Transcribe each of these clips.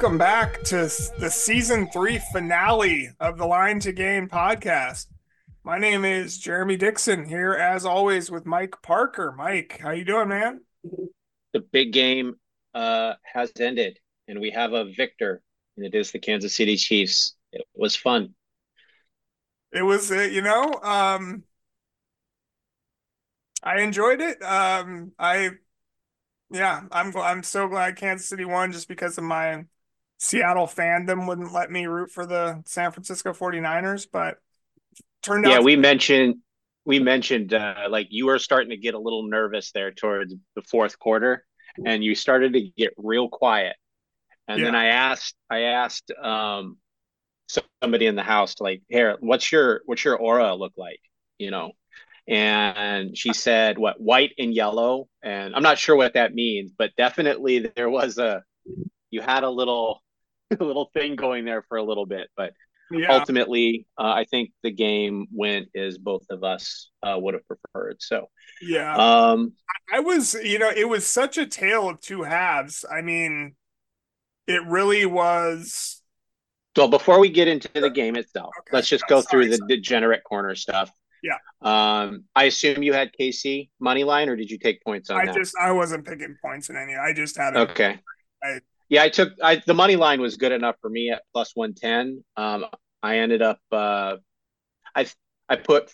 welcome back to the season three finale of the Line to Gain podcast. My name is Jerimie Dixon here, as always, with Mike Parker. Mike, how you doing, man? The big game uh, has ended, and we have a victor, and it is the Kansas City Chiefs. It was fun. It was, uh, you know, um, I enjoyed it. Um, I yeah, I'm I'm so glad Kansas City won just because of my Seattle fandom wouldn't let me root for the San Francisco 49ers, but turned out Yeah, we mentioned we mentioned uh, like you were starting to get a little nervous there towards the fourth quarter and you started to get real quiet. And yeah. then I asked I asked um somebody in the house to like, "Here, what's your what's your aura look like?" you know and she said what white and yellow and i'm not sure what that means but definitely there was a you had a little little thing going there for a little bit but yeah. ultimately uh, i think the game went as both of us uh, would have preferred so yeah um i was you know it was such a tale of two halves i mean it really was well before we get into the game itself okay. let's just go sorry, through the sorry. degenerate corner stuff yeah. Um, I assume you had KC money line, or did you take points on I that? just I wasn't picking points in any. I just had it. Okay. I, yeah, I took I the money line was good enough for me at plus one ten. Um, I ended up uh, I I put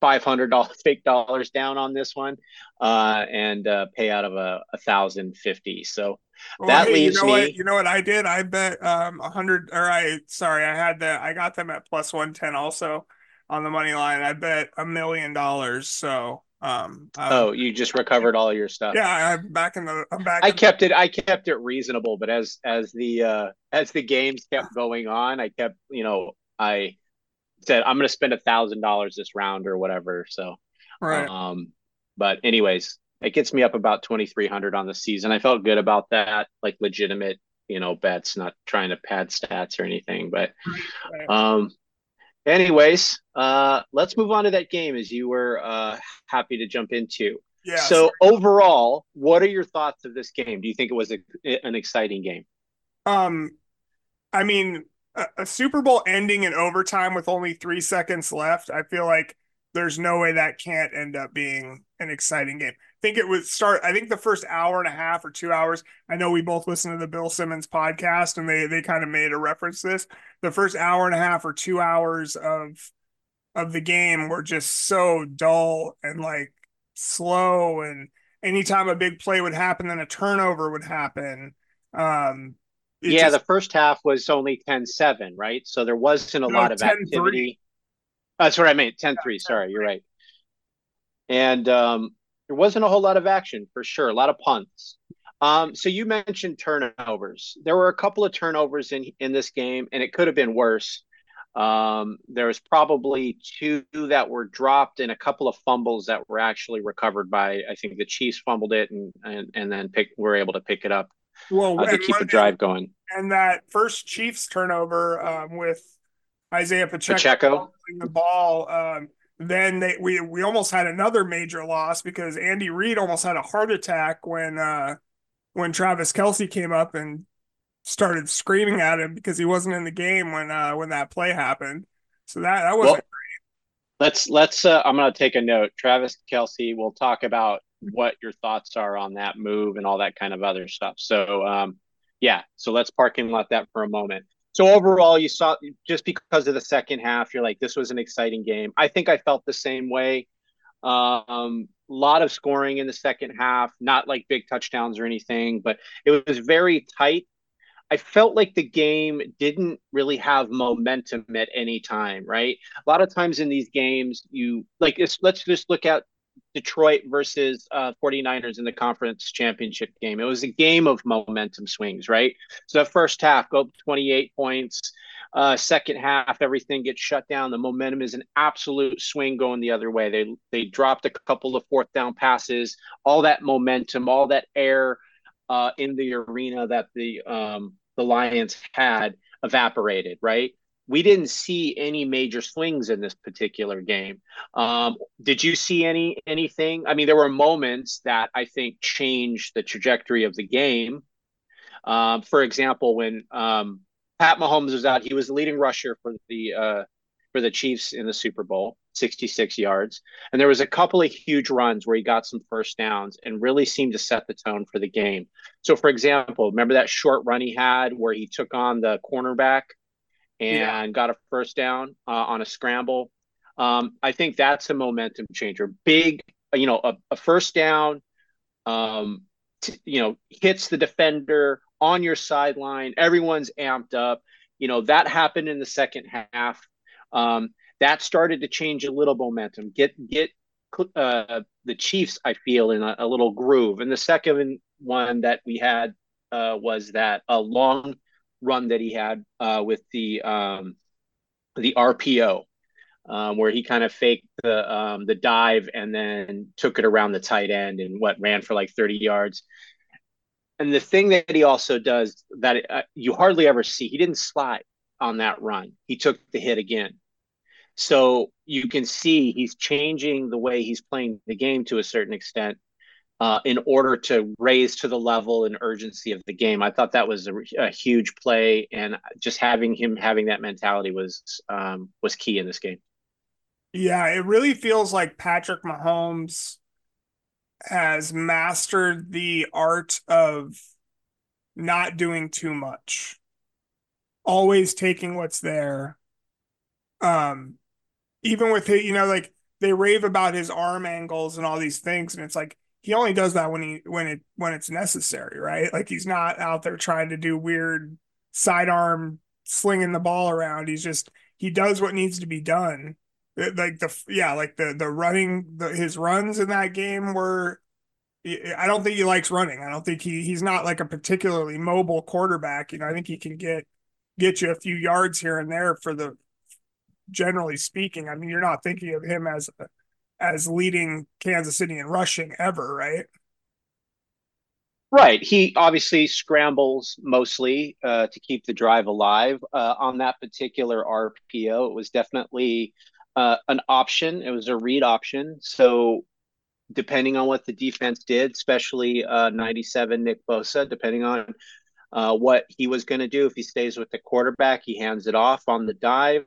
five hundred dollars fake dollars down on this one, uh, and uh, pay out of a, a thousand fifty. So well, that hey, leaves you know me. What, you know what I did? I bet um a hundred or I sorry I had that I got them at plus one ten also on the money line. I bet a million dollars. So um oh you just recovered all your stuff. Yeah i'm back in the i'm back i kept the... it i kept it reasonable but as as the uh as the games kept going on i kept you know i said i'm gonna spend a thousand dollars this round or whatever so right. um but anyways it gets me up about 2300 on the season. I felt good about that like legitimate you know bets not trying to pad stats or anything but right. um anyways, uh, let's move on to that game as you were uh, happy to jump into. Yeah. So sorry. overall, what are your thoughts of this game? Do you think it was a, an exciting game? Um, I mean, a, a Super Bowl ending in overtime with only three seconds left. I feel like there's no way that can't end up being an exciting game. I think it would start. I think the first hour and a half or two hours. I know we both listened to the Bill Simmons podcast, and they they kind of made a reference to this. The first hour and a half or two hours of of the game were just so dull and like slow. And anytime a big play would happen, then a turnover would happen. Um, yeah, just, the first half was only 10-7, right? So there wasn't a no, lot of activity. That's what I meant. 10 3. Sorry, you're right. And um, there wasn't a whole lot of action for sure, a lot of punts. Um, so you mentioned turnovers. There were a couple of turnovers in in this game, and it could have been worse. Um, there was probably two that were dropped, and a couple of fumbles that were actually recovered by. I think the Chiefs fumbled it, and and, and then pick were able to pick it up. Well, uh, to keep the drive going. And that first Chiefs turnover um, with Isaiah Pacheco, Pacheco. the ball. Um, then they we we almost had another major loss because Andy Reid almost had a heart attack when uh, when Travis Kelce came up and started screaming at him because he wasn't in the game when uh, when that play happened. So that that wasn't well, great. Let's let's. Uh, I'm going to take a note. Travis Kelce. We'll talk about what your thoughts are on that move and all that kind of other stuff. So um, yeah. So let's parking lot that for a moment. So overall, you saw just because of the second half, you're like, this was an exciting game. I think I felt the same way. Um, a lot of scoring in the second half, not like big touchdowns or anything, but it was very tight. I felt like the game didn't really have momentum at any time, right? A lot of times in these games, you like let's just look at Detroit versus uh, 49ers in the conference championship game. It was a game of momentum swings, right? So the first half, go 28 points. Uh, second half, everything gets shut down. The momentum is an absolute swing going the other way. They they dropped a couple of fourth down passes. All that momentum, all that air uh, in the arena that the um, the Lions had evaporated, right? We didn't see any major swings in this particular game. Um, did you see any anything? I mean, there were moments that I think changed the trajectory of the game. Um, for example, when um, Pat Mahomes was out, he was the leading rusher for the uh, for the Chiefs in the Super Bowl, 66 yards. And there was a couple of huge runs where he got some first downs and really seemed to set the tone for the game. So, for example, remember that short run he had where he took on the cornerback and yeah. got a first down uh, on a scramble? Um, I think that's a momentum changer. Big, you know, a, a first down, um, t- you know, hits the defender on your sideline. Everyone's amped up. You know, that happened in the second half. Um, that started to change a little momentum. Get get uh, the Chiefs, I feel, in a, a, little groove. And the second one that we had uh, was that a long run that he had uh, with the um, the RPO, um, where he kind of faked the um, the dive and then took it around the tight end and what ran for like thirty yards. And the thing that he also does that uh, you hardly ever see, he didn't slide on that run. He took the hit again. So you can see he's changing the way he's playing the game to a certain extent uh, in order to raise to the level and urgency of the game. I thought that was a, a huge play, and just having him having that mentality was um, was key in this game. Yeah, it really feels like Patrick Mahomes has mastered the art of not doing too much, always taking what's there. Um, even with it, you know, like they rave about his arm angles and all these things, and it's like he only does that when he when it when it's necessary, right? Like he's not out there trying to do weird sidearm slinging the ball around. He's just he does what needs to be done. Uh, like the yeah, like the the running the his runs in that game were I don't think he likes running. I don't think he he's not like a particularly mobile quarterback. You know, I think he can get get you a few yards here and there for the generally speaking. I mean, you're not thinking of him as as leading Kansas City in rushing ever, right? Right. He obviously scrambles mostly uh, to keep the drive alive. Uh, on that particular RPO, it was definitely uh, an option. It was a read option. So, depending on what the defense did, especially uh, 97 Nick Bosa, depending on uh, what he was going to do. If he stays with the quarterback, he hands it off on the dive.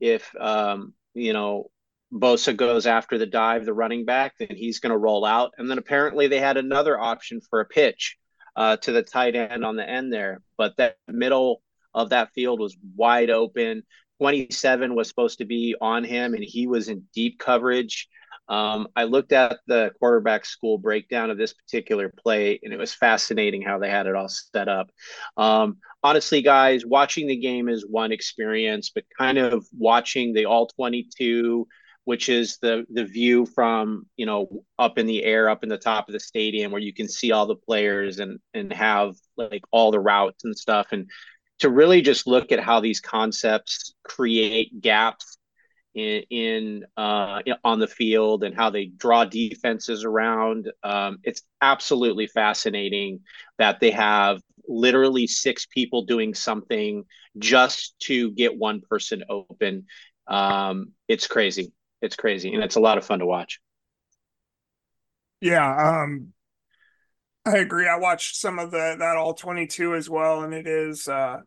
If um, you know Bosa goes after the dive, the running back, then he's going to roll out. And then apparently they had another option for a pitch uh, to the tight end on the end there, but that middle of that field was wide open. 27 was supposed to be on him, and he was in deep coverage. Um, I looked at the quarterback school breakdown of this particular play, and it was fascinating how they had it all set up. Um, honestly, guys, watching the game is one experience, but kind of watching the all 22, which is the the view from you know up in the air, up in the top of the stadium, where you can see all the players and and have like all the routes and stuff, and to really just look at how these concepts create gaps in, in uh, on the field and how they draw defenses around. Um, it's absolutely fascinating that they have literally six people doing something just to get one person open. Um, it's crazy. It's crazy, and it's a lot of fun to watch. Yeah, um, I agree. I watched some of the that all twenty two as well, and it is uh,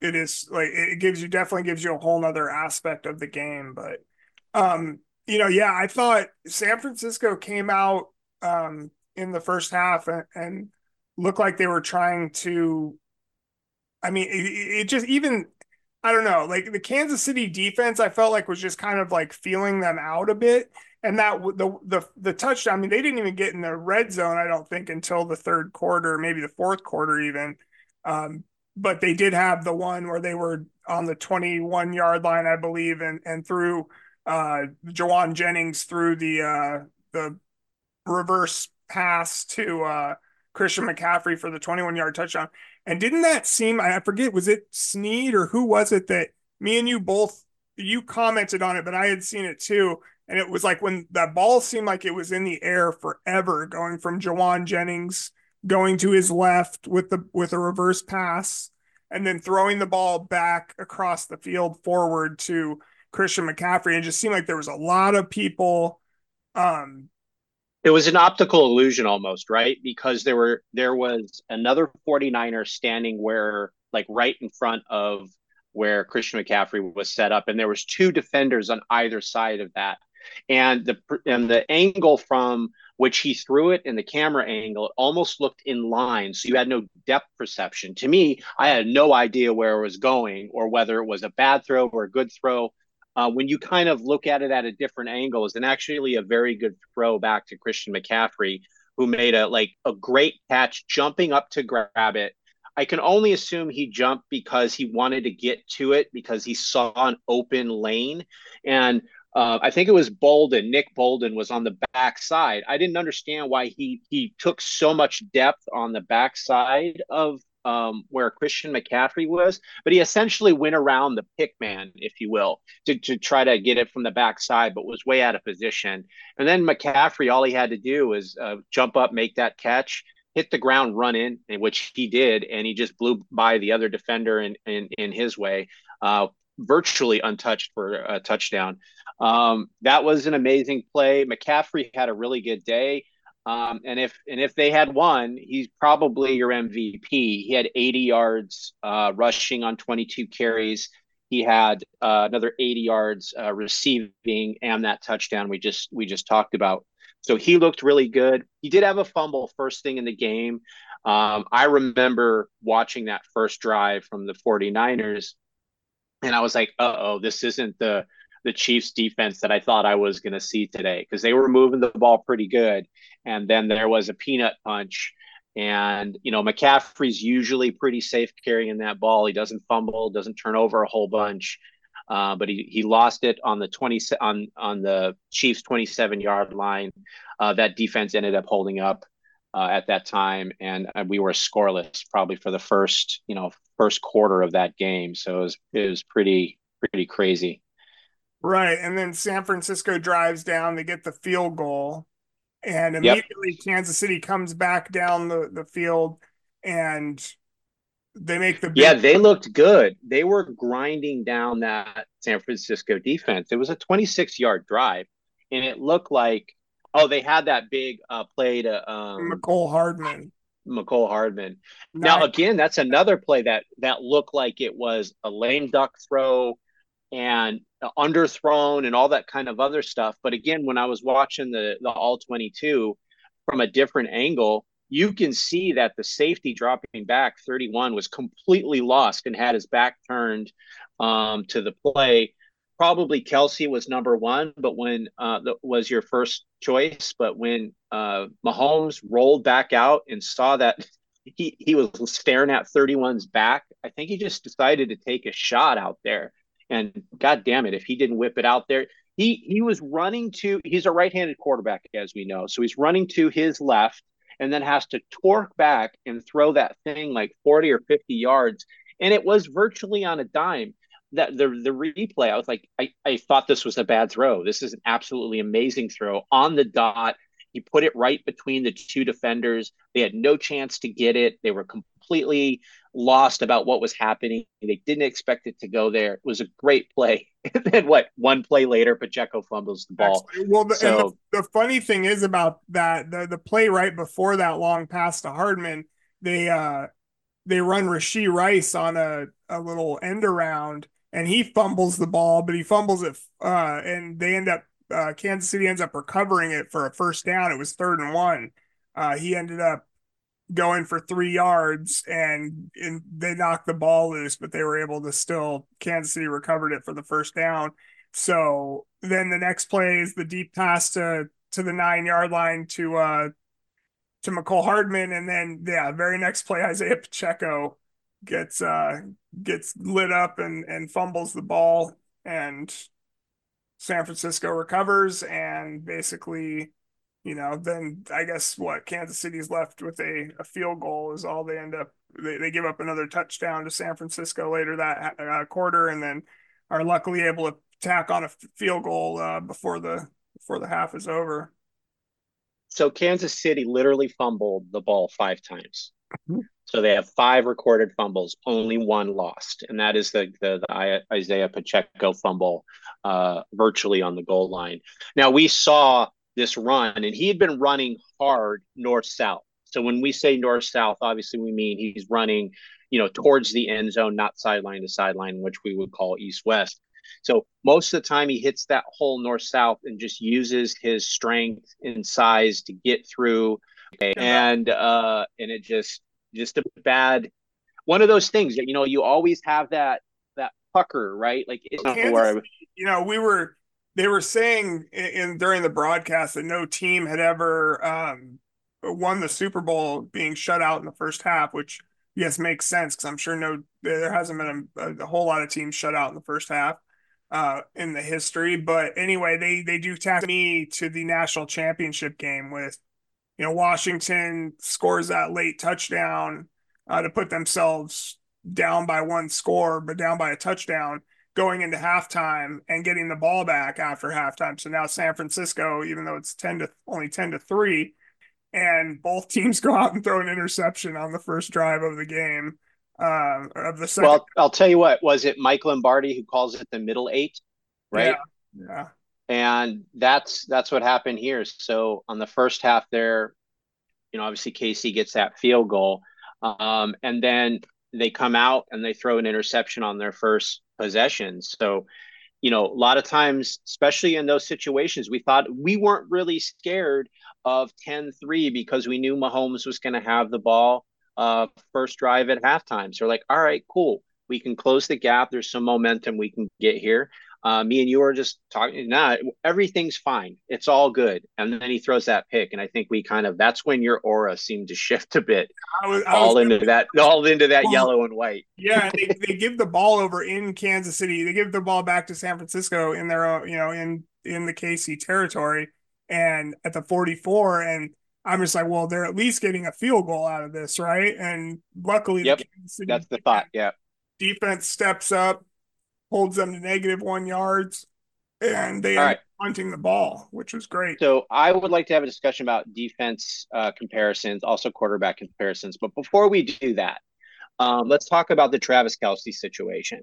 it is like it gives you definitely gives you a whole nother aspect of the game. But um, you know, yeah, I thought San Francisco came out um in the first half and, and looked like they were trying to I mean, it, it just even I don't know, like the Kansas City defense, I felt like was just kind of like feeling them out a bit. And that the the the touchdown, I mean, they didn't even get in the red zone, I don't think, until the third quarter, maybe the fourth quarter even. Um, but they did have the one where they were on the 21 yard line, I believe, and and through uh Jauan Jennings through the uh the reverse pass to uh Christian McCaffrey for the 21 yard touchdown. And didn't that seem I forget, was it Sneed or who was it that me and you both you commented on it, but I had seen it too. And it was like when that ball seemed like it was in the air forever, going from Jauan Jennings going to his left with the with a reverse pass and then throwing the ball back across the field forward to Christian McCaffrey. It just seemed like there was a lot of people um it was an optical illusion almost, right? Because there were there was another 49er standing where like right in front of where Christian McCaffrey was set up, and there was two defenders on either side of that. And the and the angle from which he threw it and the camera angle almost looked in line. So you had no depth perception. To me, I had no idea where it was going or whether it was a bad throw or a good throw. Uh, when you kind of look at it at a different angle, is and actually a very good throw back to Christian McCaffrey, who made a like a great catch, jumping up to grab it. I can only assume he jumped because he wanted to get to it because he saw an open lane. And uh, I think it was Bolton. Nick Bolton was on the back side. I didn't understand why he he took so much depth on the back side of um, where Christian McCaffrey was, but he essentially went around the pick man, if you will, to, to try to get it from the backside, but was way out of position. And then McCaffrey, all he had to do was uh, jump up, make that catch, hit the ground, run in, which he did, and he just blew by the other defender in in, in his way, uh, virtually untouched for a touchdown. Um, that was an amazing play. McCaffrey had a really good day. Um, and if and if they had won, he's probably your MVP. He had 80 yards uh, rushing on 22 carries. He had uh, another 80 yards uh, receiving and that touchdown we just we just talked about. So he looked really good. He did have a fumble first thing in the game. Um, I remember watching that first drive from the 49ers, and I was like, "Uh oh, this isn't the the Chiefs defense that I thought I was going to see today because they were moving the ball pretty good. And then there was a peanut punch. And, you know, McCaffrey's usually pretty safe carrying that ball. He doesn't fumble, doesn't turn over a whole bunch. Uh, but he, he lost it on the 20 on on the Chiefs 27 yard line. Uh, that defense ended up holding up uh, at that time, and uh, we were scoreless probably for the first you know first quarter of that game. So it was it was pretty pretty crazy. Right. And then San Francisco drives down, they get the field goal. And immediately yep. Kansas City comes back down the, the field and they make the Yeah, they looked good. They were grinding down that San Francisco defense. It was a 26 yard drive, and it looked like oh, they had that big uh, play to um, Mecole Hardman. Mecole Hardman. Now again, that's another play that that looked like it was a lame duck throw and underthrown and all that kind of other stuff. But again, when I was watching the the all 22 from a different angle, you can see that the safety dropping back 31 was completely lost and had his back turned um, to the play. Probably Kelce was number one, but when uh, that was your first choice, but when uh, Mahomes rolled back out and saw that he he was staring at 31's back, I think he just decided to take a shot out there and God damn it, if he didn't whip it out there, he he was running to. He's a right-handed quarterback, as we know, so he's running to his left and then has to torque back and throw that thing like 40 or 50 yards. And it was virtually on a dime. That the the replay, I was like, I, I thought this was a bad throw. This is an absolutely amazing throw on the dot. He put it right between the two defenders. They had no chance to get it. They were completely lost about what was happening. They didn't expect it to go there. It was a great play. and then what? One play later, Pacheco fumbles the ball. Well, the, so, the, the, funny thing is about that the the play right before that long pass to Hardman, they uh they run Rashee Rice on a a little end around, and he fumbles the ball, but he fumbles it, uh, and they end up uh, Kansas City ends up recovering it for a first down. It was third and one. Uh, he ended up going for three yards and, and they knocked the ball loose, but they were able to still Kansas City recovered it for the first down. So then the next play is the deep pass to to the nine yard line to uh to Mecole Hardman, and then yeah, very next play Isaiah Pacheco gets uh gets lit up and and fumbles the ball and San Francisco recovers and basically you know, then I guess what Kansas City's left with a, a field goal is all they end up. They, they give up another touchdown to San Francisco later that uh, quarter, and then are luckily able to tack on a field goal uh, before the before the half is over. So Kansas City literally fumbled the ball five times. Mm-hmm. So they have five recorded fumbles, only one lost, and that is the the, the Isaiah Pacheco fumble, uh, virtually on the goal line. Now we saw this run, and he had been running hard north south. So when we say north south, obviously we mean he's running, you know, towards the end zone, not sideline to sideline, which we would call east west. So most of the time he hits that whole north south and just uses his strength and size to get through, and uh, and it just just a bad one of those things that you know you always have that that pucker right like it's not where you know we were they were saying in, in, during the broadcast that no team had ever um, won the Super Bowl being shut out in the first half, which yes makes sense because I'm sure no there hasn't been a, a, whole lot of teams shut out in the first half uh, in the history. But anyway, they they do tap me to the national championship game with you know Washington scores that late touchdown uh, to put themselves down by one score, but down by a touchdown going into halftime and getting the ball back after halftime. So now San Francisco, even though it's 10 to only 10 to 3, and both teams go out and throw an interception on the first drive of the game. Uh, of the second. Well, I'll tell you what, was it Mike Lombardi who calls it the middle eight? Right. Yeah. yeah. And that's that's what happened here. So on the first half there, you know, obviously Casey gets that field goal. Um, and then they come out and they throw an interception on their first possession. So, you know, a lot of times, especially in those situations, we thought we weren't really scared of 10 3 because we knew Mahomes was going to have the ball uh, first drive at halftime. So, like, all right, cool. We can close the gap. There's some momentum we can get here. Uh, me and you are just talking. Nah, everything's fine. It's all good. And then he throws that pick, and I think we kind of that's when your aura seemed to shift a bit, I was, I all into that, all into that well, yellow and white. yeah, they, they give the ball over in Kansas City. They give the ball back to San Francisco in their, you know, in in the KC territory, and at the 44, and I'm just like, well, they're at least getting a field goal out of this, right? And luckily, yep, the that's the thought. Yeah, defense steps up holds them to negative one yards, and they are punting the ball, which was great. So I would like to have a discussion about defense uh, comparisons, also quarterback comparisons. But before we do that, um, let's talk about the Travis Kelce situation.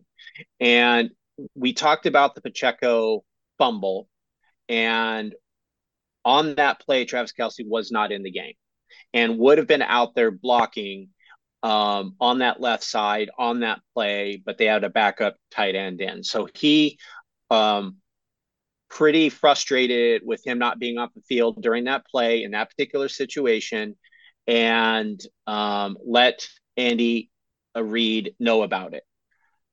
And we talked about the Pacheco fumble, and on that play, Travis Kelce was not in the game and would have been out there blocking um, on that left side on that play, but they had a backup tight end in. So he um, pretty frustrated with him not being off the field during that play in that particular situation and um, let Andy Reid know about it.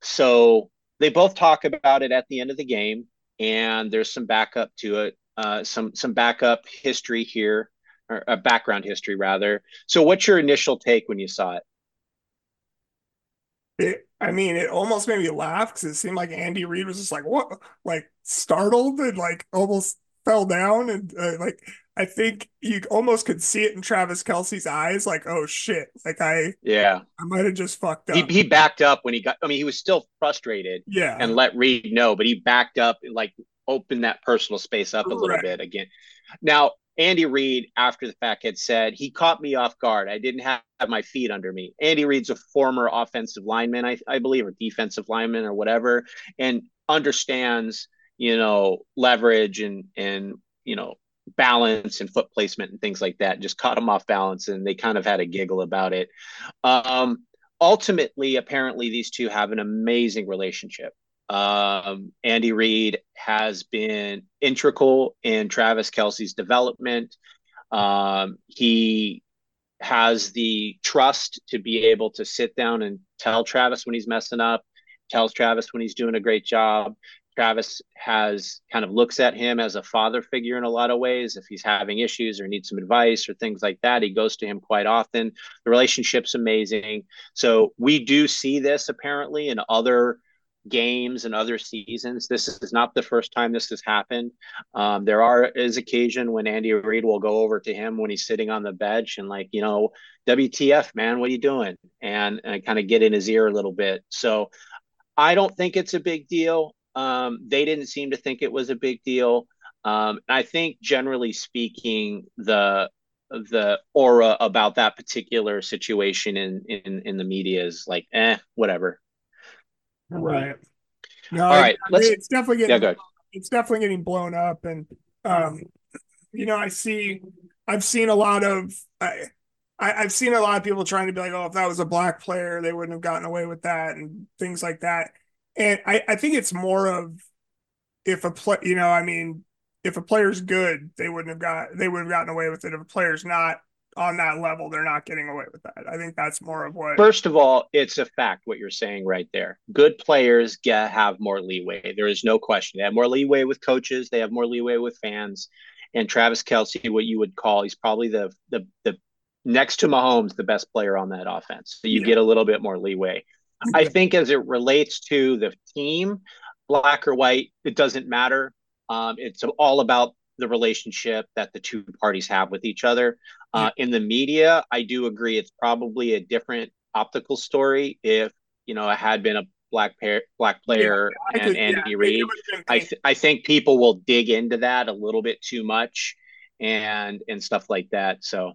So they both talk about it at the end of the game, and there's some backup to it, uh, some some backup history here, or a uh, background history rather. So, what's your initial take when you saw it? It, I mean, it almost made me laugh because it seemed like Andy Reid was just like, what, like startled and like almost fell down. And uh, like, I think you almost could see it in Travis Kelce's eyes, like, oh shit. Like, I, yeah, I might have just fucked up. He, he backed up when he got, I mean, he was still frustrated. Yeah. And let Reid know, but he backed up and like opened that personal space up a little bit again. Now, Andy Reid, after the fact, had said he caught me off guard. I didn't have my feet under me. Andy Reid's a former offensive lineman, I, I believe, or defensive lineman or whatever, and understands, you know, leverage and and you know balance and foot placement and things like that. Just caught him off balance, and they kind of had a giggle about it. Um, ultimately, apparently, these two have an amazing relationship. Um, Andy Reid has been integral in Travis Kelce's development. Um, he has the trust to be able to sit down and tell Travis when he's messing up, tells Travis when he's doing a great job. Travis has kind of looks at him as a father figure in a lot of ways. If he's having issues or needs some advice or things like that, he goes to him quite often. The relationship's amazing. So we do see this apparently in other games and other seasons. This is not the first time this has happened. Um, there are is occasion when Andy Reid will go over to him when he's sitting on the bench and like, you know, WTF, man, what are you doing? And, and kind of get in his ear a little bit. So I don't think it's a big deal. Um, they didn't seem to think it was a big deal. Um, I think generally speaking, the the aura about that particular situation in in in the media is like, eh, whatever. Right. No, All right. Let's, it's definitely getting yeah, it's definitely getting blown up, and um, you know, I see, I've seen a lot of, I, I, have seen a lot of people trying to be like, oh, if that was a black player, they wouldn't have gotten away with that and things like that. And I, I think it's more of if a play, you know, I mean, if a player's good, they wouldn't have got, they would have gotten away with it. If a player's not, on that level, they're not getting away with that. I think that's more of what. First of all, it's a fact what you're saying right there. Good players get have more leeway. There is no question. They have more leeway with coaches. They have more leeway with fans. And Travis Kelce, what you would call, he's probably the the the next to Mahomes, the best player on that offense. So you yeah. get a little bit more leeway. I think as it relates to the team, black or white, it doesn't matter. Um, it's all about the relationship that the two parties have with each other. Uh, in the media, I do agree it's probably a different optical story if you know it had been a black pair, black player yeah, and could, Andy yeah, Reid. I th- I think people will dig into that a little bit too much and and stuff like that. So,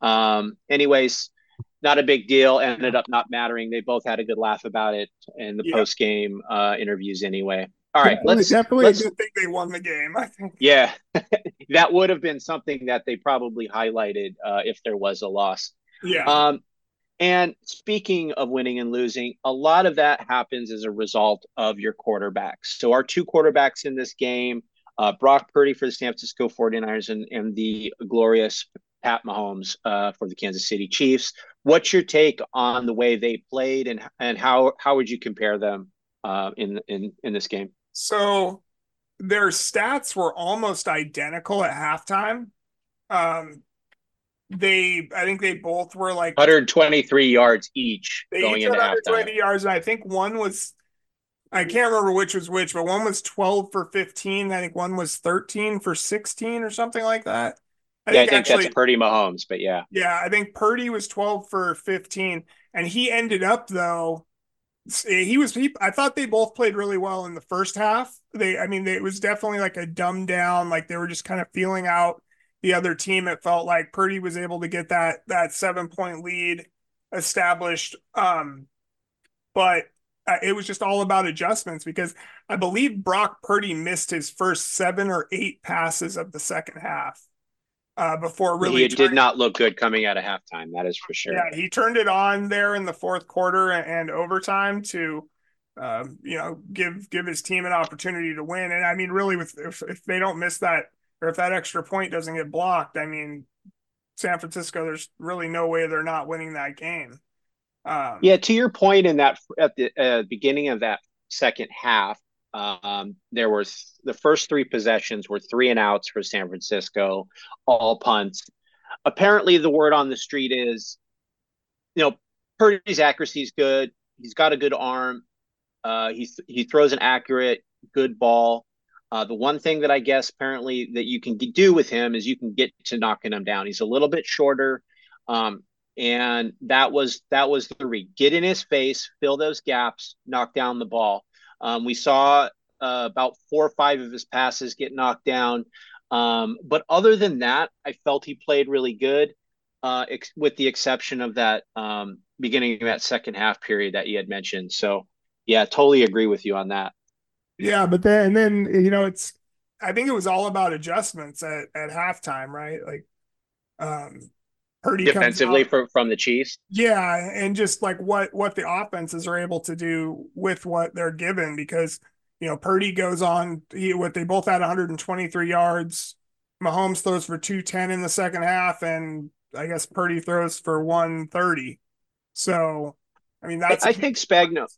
um, anyways, not a big deal. Ended up not mattering. They both had a good laugh about it in the yeah. post game uh, interviews anyway. All right, definitely, let's definitely let's, thing they won the game. I think. Yeah, that would have been something that they probably highlighted uh, if there was a loss. Yeah. Um, and speaking of winning and losing, a lot of that happens as a result of your quarterbacks. So our two quarterbacks in this game, uh, Brock Purdy for the San Francisco 49ers and, and the glorious Pat Mahomes uh, for the Kansas City Chiefs. What's your take on the way they played and and how how would you compare them uh, in in in this game? So their stats were almost identical at halftime. Um, they, I think they both were like 123 yards each they going each into 120 halftime. yards, and I think one was, I can't remember which was which, but one was 12 for 15. I think one was 13 for 16 or something like that. I yeah, think I think actually, that's Purdy Mahomes, but yeah. Yeah, I think Purdy was 12 for 15. And he ended up, though, he was he, i thought they both played really well in the first half. They i mean they, it was definitely like a dumbed down like they were just kind of feeling out the other team. It felt like purdy was able to get that that seven point lead established. Um but uh, it was just all about adjustments because i believe brock purdy missed his first seven or eight passes of the second half uh, before really. It did not look good coming out of halftime. That is for sure. Yeah, he turned it on there in the fourth quarter and, overtime to, um, you know, give give his team an opportunity to win. And I mean, really, with if, if they don't miss that or if that extra point doesn't get blocked, I mean, San Francisco, there's really no way they're not winning that game. Um, yeah, to your point in that at the uh, beginning of that second half, um, there was the first three possessions were three and outs for San Francisco, all punts. Apparently, the word on the street is, you know, Purdy's accuracy is good. He's got a good arm. Uh, he he throws an accurate, good ball. Uh, the one thing that I guess apparently that you can do with him is you can get to knocking him down. He's a little bit shorter, um, and that was that was the read. Get in his face, fill those gaps, knock down the ball. Um, we saw uh, about four or five of his passes get knocked down. Um, but other than that, I felt he played really good, uh, ex- with the exception of that um, beginning of that second half period that you had mentioned. So, yeah, totally agree with you on that. Yeah, but then and then you know it's I think it was all about adjustments at at halftime, right? Like, um, Purdy defensively for, from the Chiefs. Yeah, and just like what what the offenses are able to do with what they're given because you know Purdy goes on he what they both had 123 yards. Mahomes throws for 210 in the second half and I guess Purdy throws for 130. So, I mean that's I, I think Spagnuolo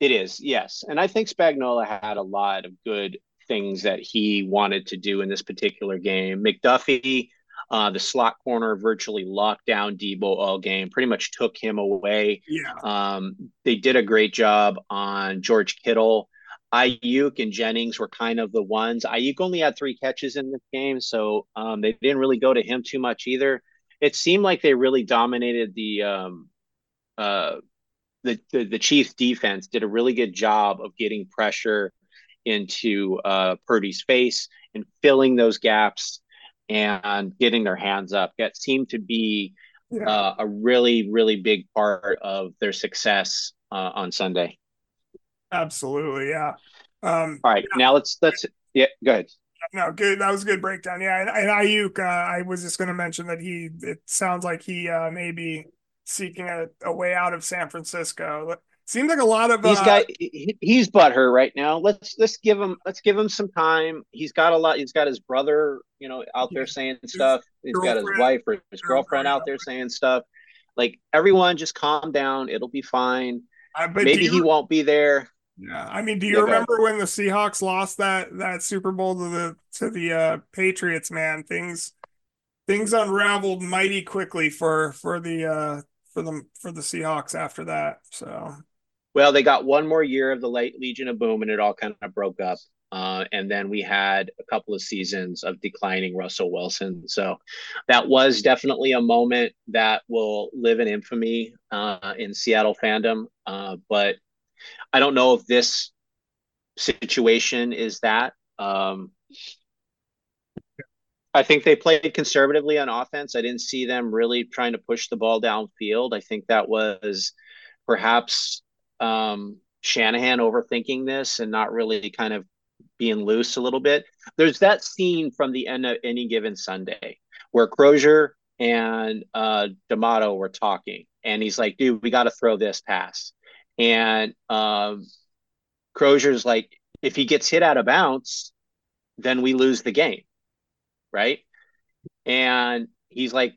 it is. Yes. And I think Spagnuolo had a lot of good things that he wanted to do in this particular game. McDuffie uh, the slot corner virtually locked down Deebo all game, pretty much took him away. Yeah. Um, they did a great job on George Kittle. Aiyuk and Jennings were kind of the ones. Aiyuk only had three catches in the game, so um, they didn't really go to him too much either. It seemed like they really dominated the um, uh, the, the the Chiefs defense. Did a really good job of getting pressure into uh, Purdy's face and filling those gaps and getting their hands up. That seemed to be yeah. uh, a really, really big part of their success uh, on Sunday. Absolutely, yeah. Um, All right, yeah. now let's let's yeah, go ahead. no, good. That was a good breakdown. Yeah, and, and Aiyuk, uh, I was just going to mention that he. It sounds like he uh, may be seeking a, a way out of San Francisco. Seems like a lot of he's uh, got he, he's butthurt right now. Let's let's give him let's give him some time. He's got a lot. He's got his brother, you know, out there saying stuff. He's got his wife or his girlfriend out there saying stuff. Like everyone, just calm down. It'll be fine. Uh, Maybe you, he won't be there. Yeah, I mean, do you yeah, remember when the Seahawks lost that that Super Bowl to the to the uh, Patriots? Man, things things unraveled mighty quickly for for the uh, for the for the Seahawks after that. So well, they got one more year of the late Legion of Boom, and it all kind of broke up. Uh, and then we had a couple of seasons of declining Russell Wilson. So that was definitely a moment that will live in infamy uh, in Seattle fandom. Uh, but I don't know if this situation is that. Um, I think they played conservatively on offense. I didn't see them really trying to push the ball downfield. I think that was perhaps um, Shanahan overthinking this and not really kind of being loose a little bit. There's that scene from the end of any given Sunday where Crozier and uh, D'Amato were talking, and he's like, "Dude, we got to throw this pass." And um, Crozier's like, "If he gets hit out of bounds, then we lose the game, right?" And he's like,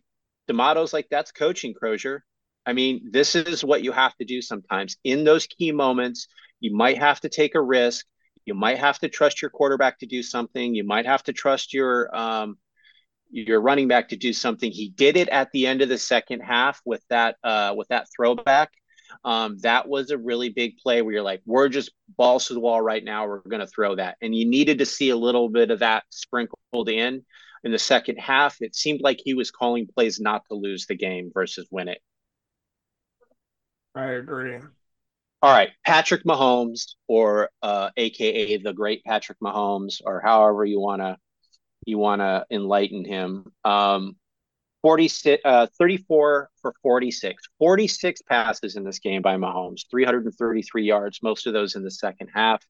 "D'Amato's like, that's coaching, Crozier. I mean, this is what you have to do sometimes. In those key moments, you might have to take a risk. You might have to trust your quarterback to do something. You might have to trust your um, your running back to do something. He did it at the end of the second half with that uh, with that throwback. Um, that was a really big play where you're like, we're just balls to the wall right now. We're going to throw that, and you needed to see a little bit of that sprinkled in in the second half. It seemed like he was calling plays not to lose the game versus win it. I agree. All right, Patrick Mahomes, or uh, AKA the Great Patrick Mahomes, or however you wanna you wanna enlighten him. Um, 46, uh, 34 for 46, 46 passes in this game by Mahomes, 333 yards, most of those in the second half.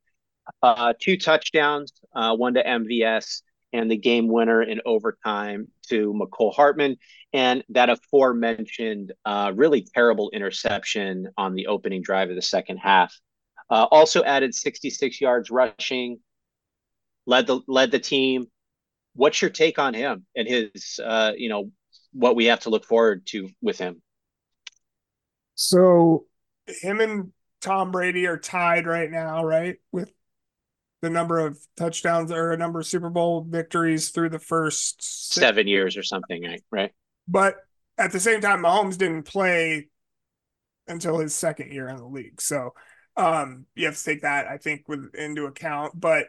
Uh, two touchdowns, uh, one to MVS, and the game winner in overtime to Mecole Hardman, and that aforementioned uh, really terrible interception on the opening drive of the second half. Uh, also added 66 yards rushing, led the led the team. What's your take on him and his, uh, you know, what we have to look forward to with him? So, him and Tom Brady are tied right now, right, with the number of touchdowns or a number of Super Bowl victories through the first six. seven years or something, right? But at the same time, Mahomes didn't play until his second year in the league, so um, you have to take that, I think, with into account. But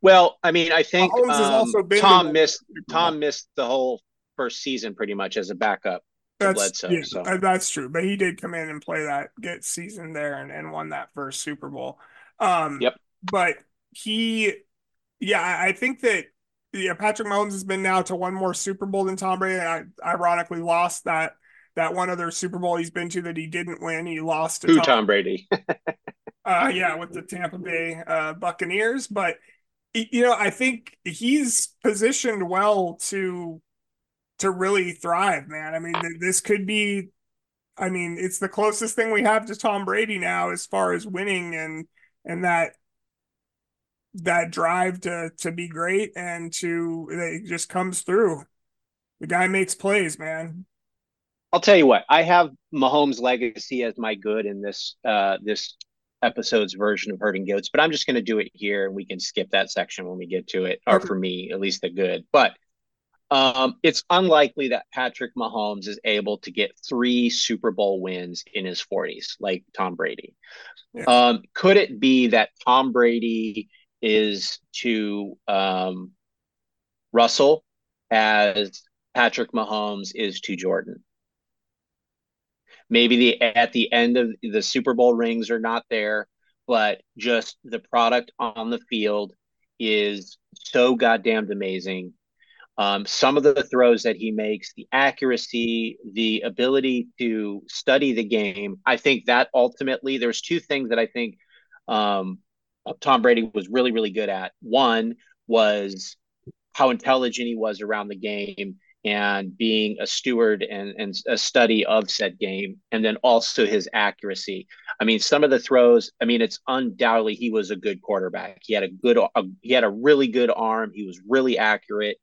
well, I mean, I think um, Tom missed Tom missed the whole first season pretty much as a backup. That's Bledsoe, yeah, so. That's true. But he did come in and play that get season there and, and won that first Super Bowl. Um, yep. But he, yeah, I think that yeah, Patrick Mahomes has been now to one more Super Bowl than Tom Brady. I ironically lost that that one other Super Bowl he's been to that he didn't win. He lost to Who, Tom, Tom Brady. uh, yeah, with the Tampa Bay uh, Buccaneers. But you know, I think he's positioned well to to really thrive, man. I mean, this could be. I mean, it's the closest thing we have to Tom Brady now as far as winning and and that that drive to to be great and to it just comes through. The guy makes plays, man. I'll tell you what, I have Mahomes' legacy as my good in this uh this episode's version of herding goats, but I'm just gonna do it here and we can skip that section when we get to it, or for me, at least the good. But um, it's unlikely that Patrick Mahomes is able to get three Super Bowl wins in his 40s, like Tom Brady. Yeah. Um, could it be that Tom Brady is to um, Russell as Patrick Mahomes is to Jordan. Maybe the at the end of the Super Bowl rings are not there, but just the product on the field is so goddamn amazing. Um, some of the throws that he makes, the accuracy, the ability to study the game, I think that ultimately there's two things that I think um, Tom Brady was really, really good at. One was how intelligent he was around the game and being a steward and, and a study of said game and then also his accuracy. I mean some of the throws i mean it's undoubtedly he was a good quarterback. He had a good a, he had a really good arm. He was really accurate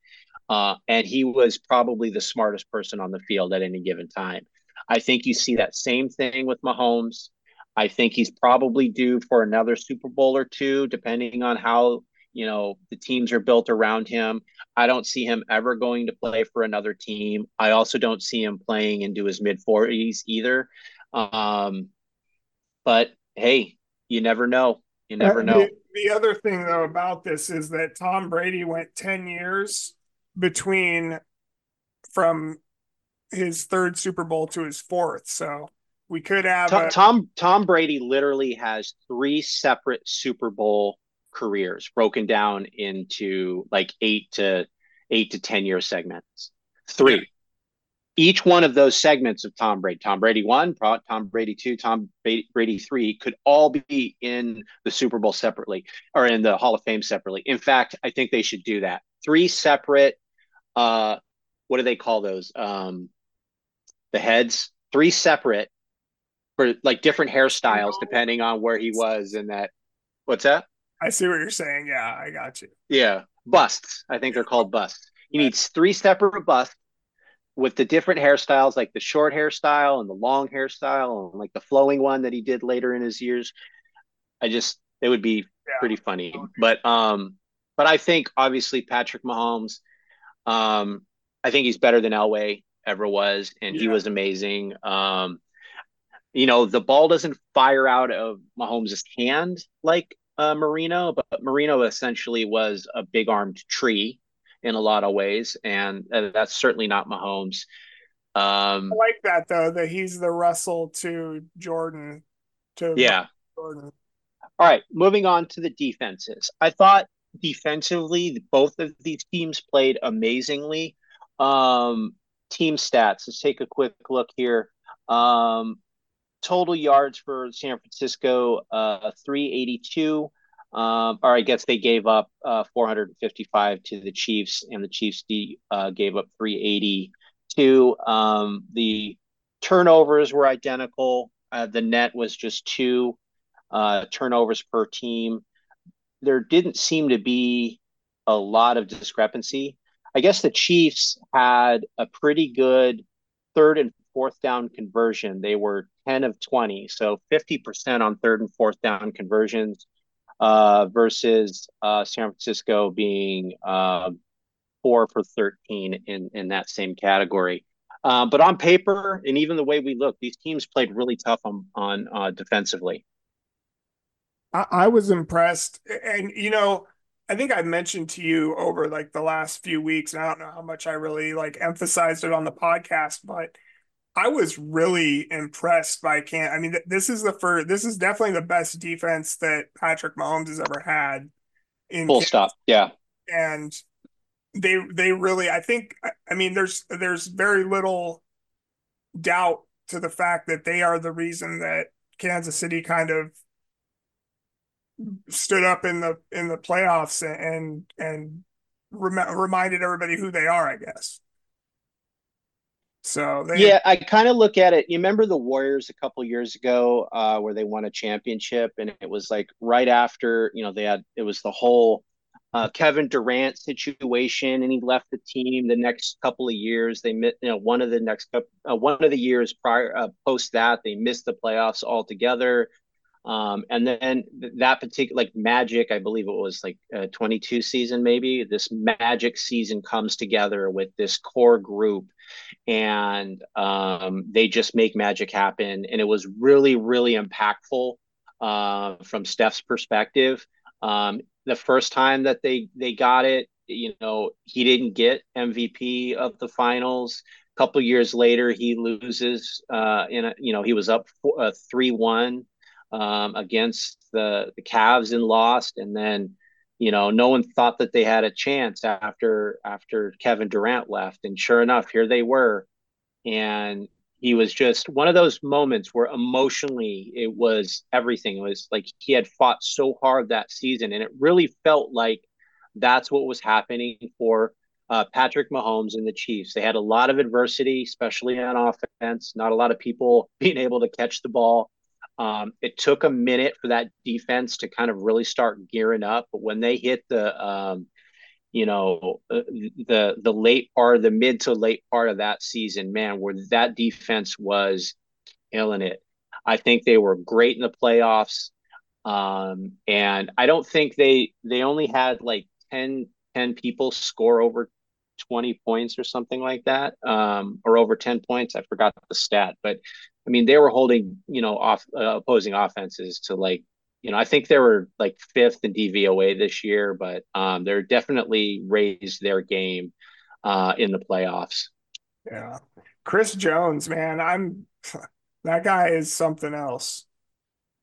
uh, and he was probably the smartest person on the field at any given time. I think you see that same thing with mahomes i think he's probably due for another super bowl or two depending on how you know the teams are built around him. I don't see him ever going to play for another team. I also don't see him playing into his mid 40s either. Um, but hey you never know. You never know. the, the other thing though about this is that tom brady went 10 years between from his third super bowl to his fourth so we could have tom, a- tom tom brady literally has three separate super bowl careers broken down into like eight to eight to 10 year segments. Three. Yeah. Each one of those segments of Tom Brady, Tom Brady one, Tom Brady two, Tom Brady three, could all be in the Super Bowl separately or in the Hall of Fame separately. In fact, I think they should do that. Three separate, uh, what do they call those? Um, the heads, three separate for like different hairstyles depending on where he was in that. What's that? I see what you're saying. Yeah, I got you. Yeah, busts. I think they're called busts. He needs three separate busts with the different hairstyles, like the short hairstyle and the long hairstyle, and like the flowing one that he did later in his years. I just it would be yeah. pretty funny, but um, but I think obviously Patrick Mahomes, um, I think he's better than Elway ever was, and yeah. he was amazing. Um, you know, the ball doesn't fire out of Mahomes' hand like uh, Marino, but Marino essentially was a big armed tree in a lot of ways, and uh, that's certainly not Mahomes. Um, I like that though that he's the Russell to Jordan. To yeah. Jordan. All right, moving on to the defenses. I thought defensively both of these teams played amazingly. Um, team stats. Let's take a quick look here. Um, total yards for San Francisco, uh, 382. Um, or I guess they gave up uh, 455 to the Chiefs, and the Chiefs uh, gave up 382. Um, the turnovers were identical. Uh, the net was just two uh, turnovers per team. There didn't seem to be a lot of discrepancy. I guess the Chiefs had a pretty good third and fourth down conversion. They were 10 of 20, so 50% on third and fourth down conversions uh, versus uh, San Francisco being uh, four for 13 in, in that same category. Uh, but on paper, and even the way we look, these teams played really tough on, on uh, defensively. I, I was impressed. And, you know, I think I mentioned to you over like the last few weeks, and I don't know how much I really like emphasized it on the podcast, but I was really impressed by Can. I mean, this is the first. This is definitely the best defense that Patrick Mahomes has ever had. In full Kansas. stop. Yeah, and they they really. I think. I mean, there's there's very little doubt to the fact that they are the reason that Kansas City kind of stood up in the in the playoffs and and rem- reminded everybody who they are. I guess. So they, yeah, I kind of look at it. You remember the Warriors a couple years ago, uh, where they won a championship, and it was like right after you know they had it was the whole uh, Kevin Durant situation, and he left the team the next couple of years. They missed you know one of the next uh, one of the years prior uh, post that they missed the playoffs altogether. Um, and then that particular like Magic, I believe it was like a 22 season, maybe this Magic season comes together with this core group, and um, they just make magic happen. And it was really, really impactful uh, from Steph's perspective. Um, the first time that they they got it, you know, he didn't get MVP of the finals. A couple years later, he loses uh, in a, you know he was up uh, three one um, against the the Cavs and lost, and then you know no one thought that they had a chance after after Kevin Durant left, and sure enough, here they were, and he was just one of those moments where emotionally it was everything. It was like he had fought so hard that season, and it really felt like that's what was happening for uh, Patrick Mahomes and the Chiefs. They had a lot of adversity, especially on offense. Not a lot of people being able to catch the ball. Um, it took a minute for that defense to kind of really start gearing up, but when they hit the, um, you know, uh, the the late part, the mid to late part of that season, man, where that defense was killing it. I think they were great in the playoffs, um, and I don't think they they only had like 10, 10 people score over 20 points or something like that, um, or over 10 points. I forgot the stat, but I mean, they were holding, you know, off uh, opposing offenses to like, you know, I think they were like fifth in DVOA this year, but um, they're definitely raised their game uh, in the playoffs. Yeah. Chris Jones, man, I'm that guy is something else.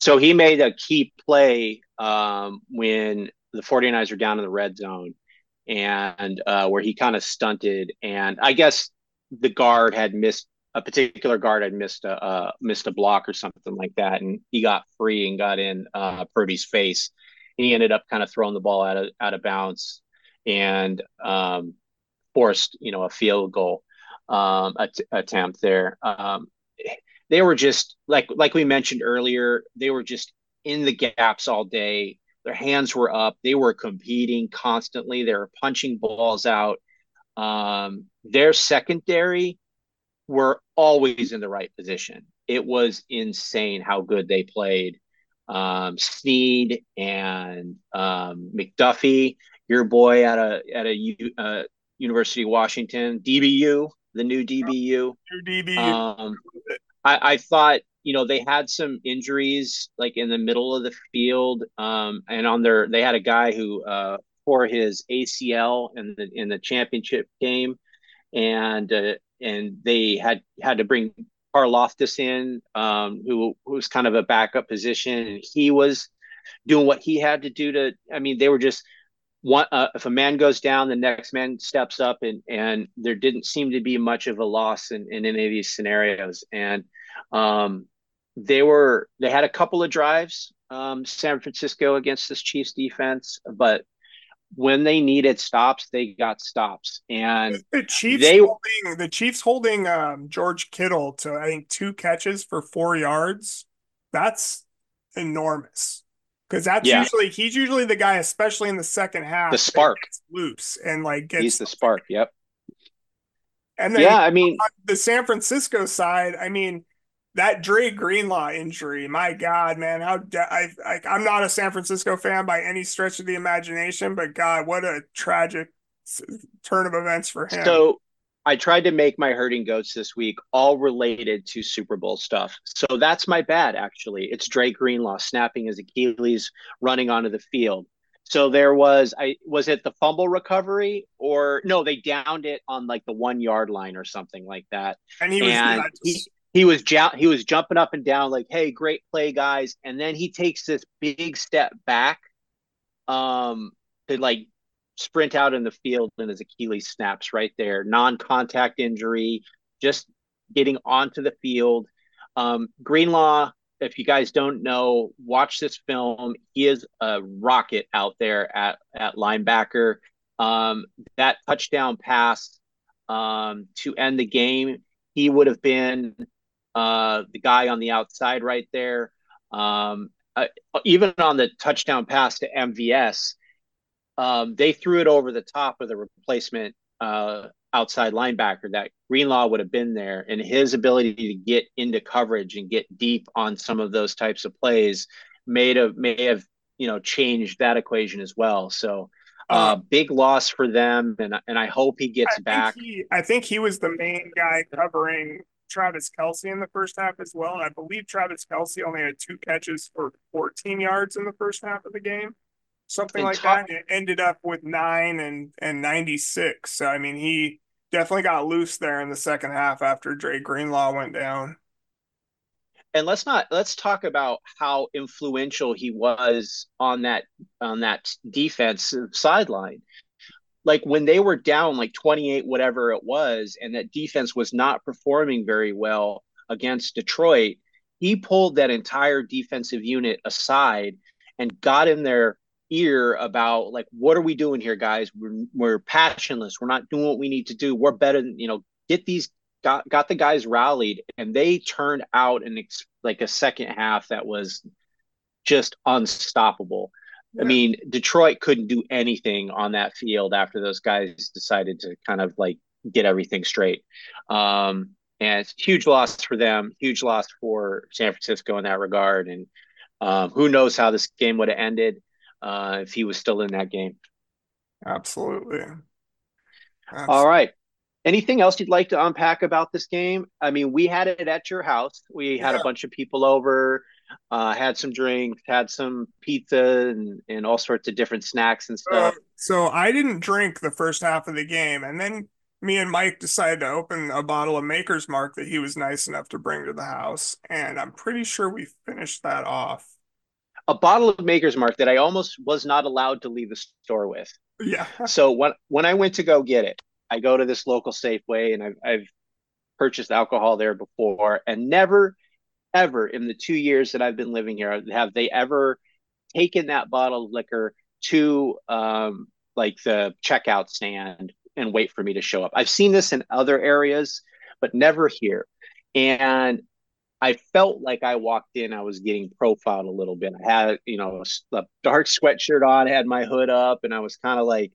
So he made a key play um, when the 49ers were down in the red zone and uh, where he kind of stunted. And I guess the guard had missed a particular guard had missed a uh, missed a block or something like that, and he got free and got in uh, Purdy's face. He ended up kind of throwing the ball out of out of bounds and um, forced you know a field goal um, att- attempt there. Um, they were just like like we mentioned earlier. They were just in the gaps all day. Their hands were up. They were competing constantly. They were punching balls out. Um, their secondary were always in the right position. It was insane how good they played. Um, Sneed and um, McDuffie, your boy at a at a uh, University of Washington, DBU, the new DBU. New DBU. Um, I, I thought you know they had some injuries like in the middle of the field um, and on their they had a guy who uh, for his ACL in the in the championship game and uh, and they had had to bring Karlaftis in um, who, who was kind of a backup position and he was doing what he had to do to I mean they were just one uh, if a man goes down the next man steps up and and there didn't seem to be much of a loss in, in any of these scenarios. And um, they were they had a couple of drives, um, San Francisco against this Chiefs defense, but when they needed stops, they got stops. And the Chiefs they, holding the Chiefs holding um, George Kittle to I think two catches for four yards. That's enormous because that's yeah. usually he's usually the guy, especially in the second half, the spark loops and like gets he's the spark. Yep. And then yeah, I mean the San Francisco side, I mean that Dre Greenlaw injury, my God, man, how de- I, I I'm not a San Francisco fan by any stretch of the imagination, but God, what a tragic turn of events for him. So I tried to make my Herding Goats this week all related to Super Bowl stuff. So that's my bad, actually. It's Dre Greenlaw snapping his Achilles, running onto the field. So there was I was it the fumble recovery or no, they downed it on like the one yard line or something like that. And he was and he, he was he was jumping up and down like, "Hey, great play, guys!" And then he takes this big step back, um, to like sprint out in the field, and his Achilles snaps right there. Non-contact injury, just getting onto the field. Um, Greenlaw, if you guys don't know, watch this film. He is a rocket out there at at linebacker. Um, that touchdown pass um, to end the game, he would have been uh, the guy on the outside right there. Um, uh, even on the touchdown pass to MVS, um, they threw it over the top of the replacement uh, outside linebacker. That Greenlaw would have been there, and his ability to get into coverage and get deep on some of those types of plays may have may have you know changed that equation as well. So. Uh, um, big loss for them, and and I hope he gets I back. He, I think he was the main guy covering Travis Kelce in the first half as well. I believe Travis Kelce only had two catches for 14 yards in the first half of the game, something and like top- that. It ended up with nine and and 96. So I mean, he definitely got loose there in the second half after Dre Greenlaw went down. And let's not let's talk about how influential he was on that on that defensive sideline like when they were down like 28 whatever it was and that defense was not performing very well against Detroit he pulled that entire defensive unit aside and got in their ear about like what are we doing here guys? We're, we're passionless. We're not doing what we need to do. We're better than you know get these got got the guys rallied. And they turned out an ex, like a second half that was just unstoppable yeah. i mean detroit couldn't do anything on that field after those guys decided to kind of like get everything straight um and it's huge loss for them huge loss for san francisco in that regard and um, who knows how this game would have ended uh, if he was still in that game. Absolutely. Absolutely. All right. Anything else you'd like to unpack about this game? I mean, we had it at your house. We had yeah. a bunch of people over, uh, had some drinks, had some pizza, and, and all sorts of different snacks and stuff. Uh, so I didn't drink the first half of the game, and then me and Mike decided to open a bottle of Maker's Mark that he was nice enough to bring to the house, and I'm pretty sure we finished that off a bottle of Maker's Mark that I almost was not allowed to leave the store with. Yeah. so when when I went to go get it, I go to this local Safeway and I've, I've purchased alcohol there before, and never, ever in the two years that I've been living here have they ever taken that bottle of liquor to um, like the checkout stand and wait for me to show up. I've seen this in other areas, but never here. And I felt like I walked in, I was getting profiled a little bit. I had, you know, a, dark sweatshirt on, had my hood up, and I was kind of like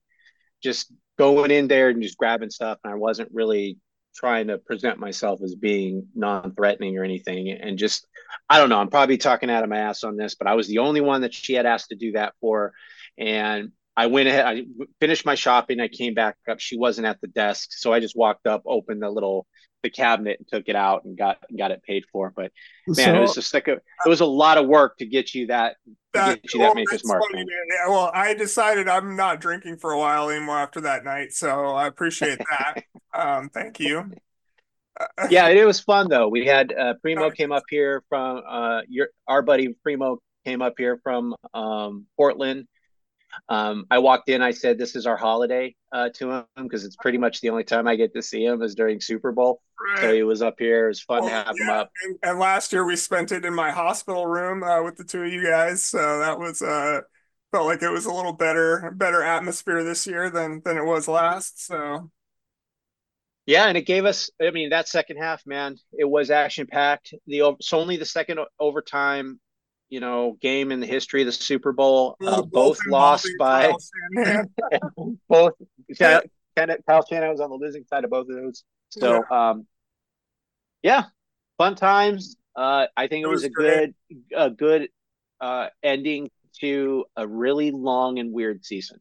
just going in there and just grabbing stuff. And I wasn't really trying to present myself as being non-threatening or anything. And just, I don't know, I'm probably talking out of my ass on this, but I was the only one that she had asked to do that for. And I went ahead, I finished my shopping. I came back up. She wasn't at the desk. So I just walked up, opened the little the cabinet and took it out and got got it paid for. But man, so, it was just like a it was a lot of work to get you that that, you well, that Maker's Mark. Funny, yeah, well, I decided I'm not drinking for a while anymore after that night, so I appreciate that. um, thank you. yeah, it was fun though. We had uh, Primo came up here from uh, your our buddy Primo came up here from um, Portland um, I walked in, I said, "This is our holiday" uh, to him because it's pretty much the only time I get to see him is during Super Bowl. Right. So he was up here. It was fun well, to have yeah. him up. And, and, last year we spent it in my hospital room uh, with the two of you guys, so that was uh, felt like it was a little better, better atmosphere this year than than it was last. So. Yeah, and it gave us. I mean, that second half, man, it was action packed. The so only the second overtime you know game in the history of the Super Bowl. Uh, both, lost by both. Kyle Shanahan was on the losing side of both of those. So, yeah, um, yeah fun times. Uh, I think it, it was, was, a great. good, a good uh, ending to a really long and weird season.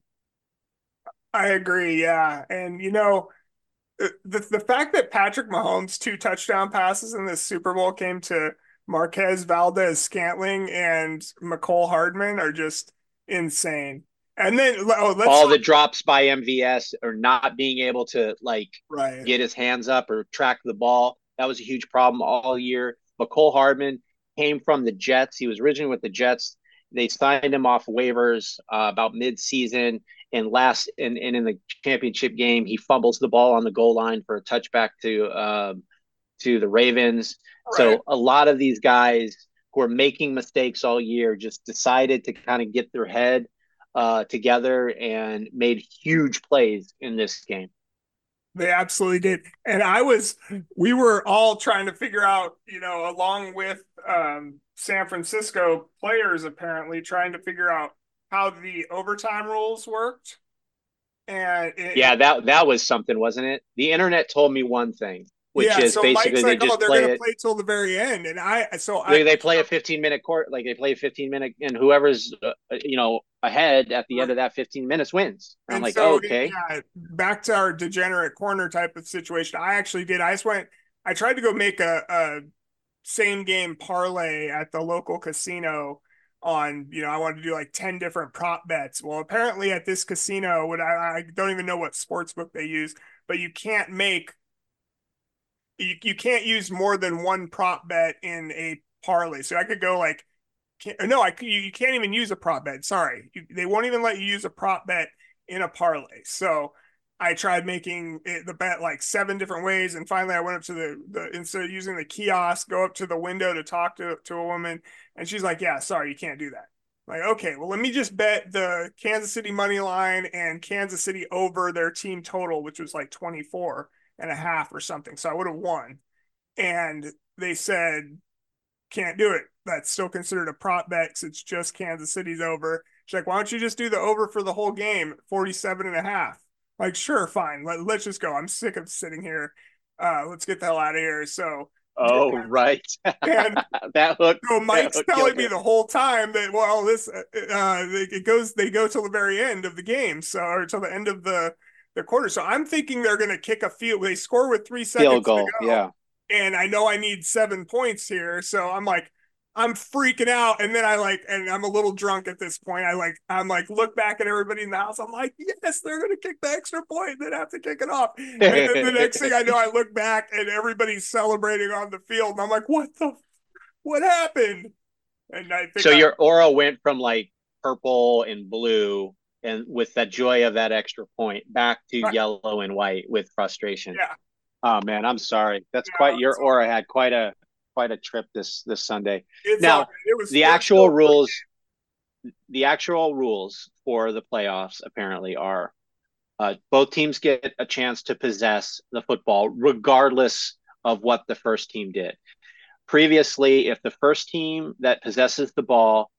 I agree. Yeah, and you know. The, the fact that Patrick Mahomes' two touchdown passes in this Super Bowl came to Marquez Valdes-Scantling and Mecole Hardman are just insane. And then oh, all the drops by MVS or not being able to like right. get his hands up or track the ball. That was a huge problem all year. Mecole Hardman came from the Jets. He was originally with the Jets. They signed him off waivers uh, about mid-season, and last and, and in the championship game, he fumbles the ball on the goal line for a touchback to um, to the Ravens. Right. So a lot of these guys who are making mistakes all year just decided to kind of get their head uh, together and made huge plays in this game. They absolutely did. And I was, we were all trying to figure out, you know, along with um, San Francisco players, apparently trying to figure out how the overtime rules worked. And it, yeah, that that was something, wasn't it? The internet told me one thing, which yeah, is so basically like, they just oh, they're play gonna it. play till the very end, and I so they, I, they play a 15 minute court, like they play a 15 minute, and whoever's uh, you know ahead at the end of that 15 minutes wins. And I'm like, so, oh, okay. Yeah, back to our degenerate corner type of situation. I actually did. I just went. I tried to go make a, a same game parlay at the local casino on you know i wanted to do like 10 different prop bets well apparently at this casino what I, I don't even know what sports book they use but you can't make you, you can't use more than one prop bet in a parlay. So I could go like, no, I you, you can't even use a prop bet. Sorry, you, they won't even let you use a prop bet in a parlay. So I tried making it, the bet like seven different ways, and finally I went up to the, the instead of using the kiosk, go up to the window to talk to to a woman, and she's like, "Yeah, sorry, you can't do that." Like, okay, well, let me just bet the Kansas City money line and Kansas City over their team total, which was like 24 and a half or something. So I would have won. And they said, can't do it. That's still considered a prop bet because it's just Kansas City's over. She's like, why don't you just do the over for the whole game, 47 and a half? Like, sure, fine. Let, let's just go. I'm sick of sitting here. Uh, let's get the hell out of here. So Oh, right. And that hook. so Mike's hook telling me it. the whole time that well, this uh, it goes they go till the very end of the game, so or till the end of the the quarter. So I'm thinking they're going to kick a field. They score with three seconds field goal. to go, Yeah. and I know I need seven points here. So I'm like, I'm freaking out. And then I like, and I'm a little drunk at this point. I like, I'm like, look back at everybody in the house. I'm like, yes, they're going to kick the extra point. Then have to kick it off. And then the next thing I know, I look back and everybody's celebrating on the field. And I'm like, what the, what happened? And I think So I, your aura went from like purple and blue and with that joy of that extra point back to Right. yellow and white with frustration. Yeah. Oh man, I'm sorry. That's Yeah, quite your aura had quite a quite a trip this this Sunday. it's now, right. The actual rules the actual rules for the playoffs apparently are uh, both teams get a chance to possess the football regardless of what the first team did. Previously, if the first team that possesses the ball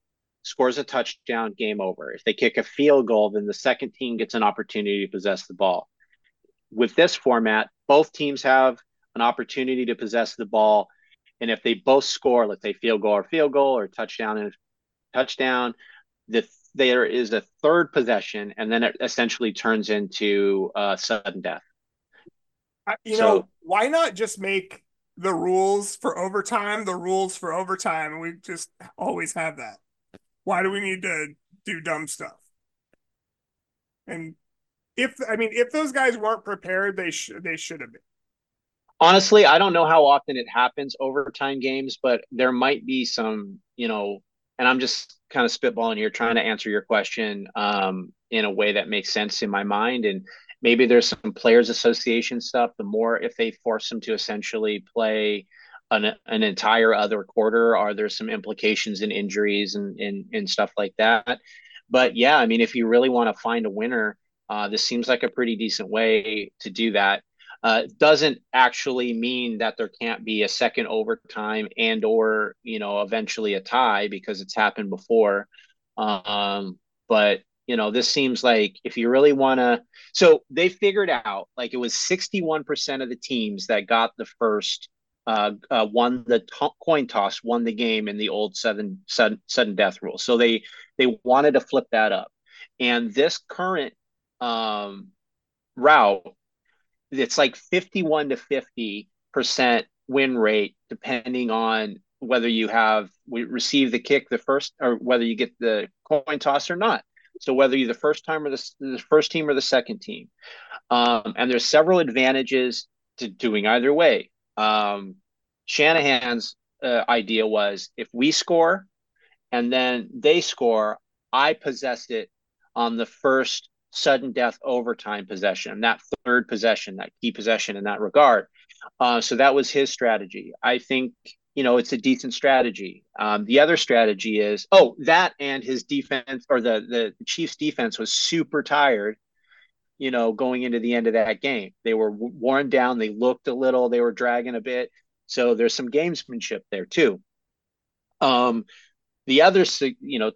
scores a touchdown, game over. If they kick a field goal, then the second team gets an opportunity to possess the ball. With this format, both teams have an opportunity to possess the ball. And if they both score, let's say field goal or field goal or touchdown and touchdown, the, there is a third possession, and then it essentially turns into uh, sudden death. You So- know, why not just make the rules for overtime the rules for overtime we just always have that? Why do we need to do dumb stuff? And if I mean if those guys weren't prepared, they should they should have been. Honestly, I don't know how often it happens overtime games, but there might be some, you know, and I'm just kind of spitballing here, trying to answer your question um, in a way that makes sense in my mind. And maybe there's some players association stuff. The more if they force them to essentially play an, an entire other quarter, are there some implications in injuries and, and and stuff like that? But yeah, I mean, if you really want to find a winner, uh, this seems like a pretty decent way to do that. Uh, doesn't actually mean that there can't be a second overtime and or you know eventually a tie because it's happened before. Um, but you know this seems like if you really want to so they figured out like it was 61% of the teams that got the first uh, uh, won the to- coin toss won the game in the old sudden, sudden sudden death rule. So they they wanted to flip that up. And this current um, route it's like 51 to 50 percent win rate depending on whether you have we receive the kick the first or whether you get the coin toss or not. So whether you're the first time or the, the first team or the second team. Um, and there's several advantages to doing either way um, shanahan's uh, idea was if we score and then they score i possessed it on the first sudden death overtime possession, that third possession, that key possession in that regard. Uh, so that was his strategy. I think, you know, it's a decent strategy. Um, the other strategy is, oh, that and his defense or the, the Chiefs defense was super tired, you know, going into the end of that game. They were worn down. They looked a little, they were dragging a bit. So there's some gamesmanship there too. Um, the other, you know,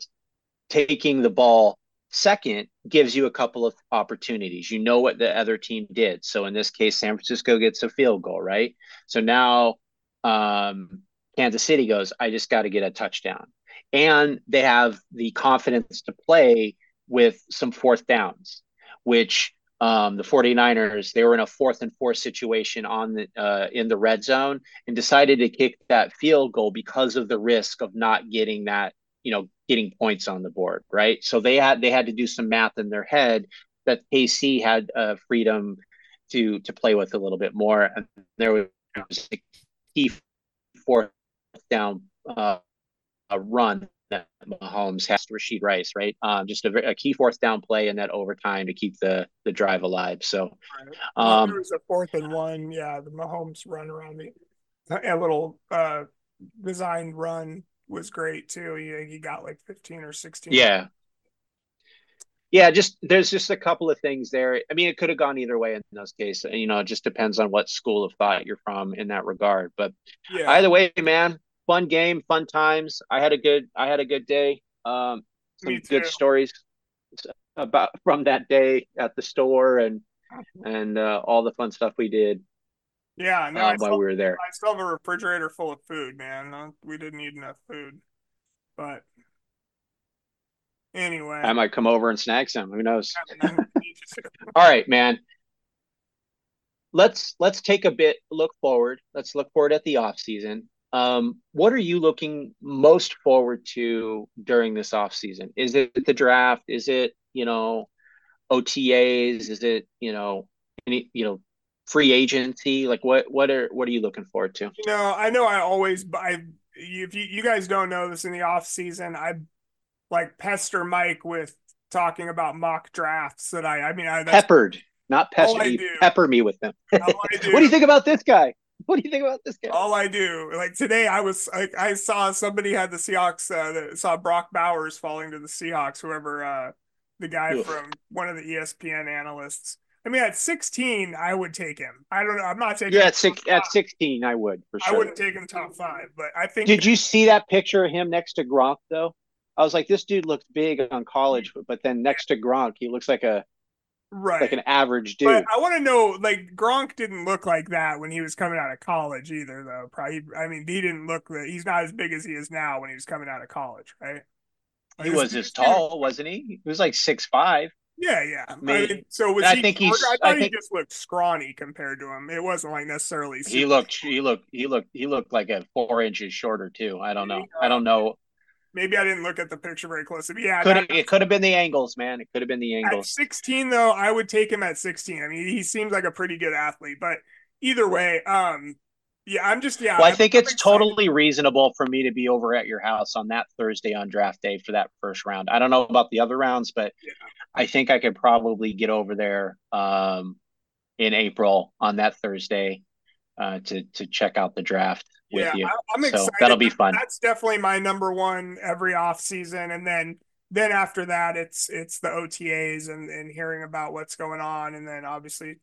taking the ball second gives you a couple of opportunities. You know what the other team did. So in this case, San Francisco gets a field goal, right? So now um, Kansas City goes, I just got to get a touchdown. And they have the confidence to play with some fourth downs, which um, the 49ers, they were in a fourth and four situation on the uh, in the red zone and decided to kick that field goal because of the risk of not getting that you know getting points on the board right? So they had they had to do some math in their head that KC had uh, freedom to to play with a little bit more. And there was a key fourth down uh, a run that Mahomes has to Rashee Rice right um, just a, a, key fourth down play in that overtime to keep the the drive alive so um, there was a fourth and one yeah the Mahomes run around the a little uh designed run was great too. He he got like 15 or 16. Yeah. Yeah, just there's just a couple of things there. I mean, it could have gone either way in those cases. You know, it just depends on what school of thought you're from in that regard. But yeah. either way, man, fun game, fun times. I had a good I had a good day. Um, some good stories about from that day at the store and and uh, all the fun stuff we did. Yeah, no, uh, while we were there. I still have a refrigerator full of food, man. We didn't eat enough food, but anyway, I might come over and snag some. Who knows? all right, man. Let's let's take a bit look forward. Let's look forward at the off season. Um, what are you looking most forward to during this off season? Is it the draft? Is it you know OTAs? Is it you know any you know free agency? Like what what are what are you looking forward to? You know, I know I always I if you, you guys don't know this in the off season, I like pester Mike with talking about mock drafts that I I mean I peppered, not pester. Pepper me with them. what do you think about this guy? What do you think about this guy? All I do, like today, I was like, I saw somebody had the Seahawks, uh, that saw Brock Bowers falling to the Seahawks, whoever, uh, the guy Oof. from one of the ESPN analysts. I mean, at 16, I would take him. I don't know. I'm not taking. Yeah, at six, at 16, I would for sure. I wouldn't take him top five, but I think. Did you see that picture of him next to Gronk though? I was like, this dude looks big on college, but then next to Gronk, he looks like a right like an average dude. But I want to know, like Gronk didn't look like that when he was coming out of college either, though. Probably, I mean, he didn't look. He's not as big as he is now when he was coming out of college, right? Like, he was as tall, wasn't he? He was like six five. Yeah, yeah. I mean, so was I he? Think he's, I thought I think, he just looked scrawny compared to him. It wasn't like necessarily. He looked. He looked. He looked. He looked like a four inches shorter too. I don't know. I don't know. Maybe I didn't look at the picture very closely. But yeah, could have, it could have been the angles, man. It could have been the angles. At 16, though, I would take him at 16. I mean, he seems like a pretty good athlete, but either way, um, yeah, I'm just yeah. Well, I think I'm, it's totally reasonable for me to be over at your house on that Thursday on draft day for that first round. I don't know about the other rounds, but yeah. I think I could probably get over there um, in April on that Thursday uh, to to check out the draft with yeah, you. I'm excited. So that'll be fun. That's definitely my number one every off season, and then then after that, it's it's the OTAs and and hearing about what's going on, and then obviously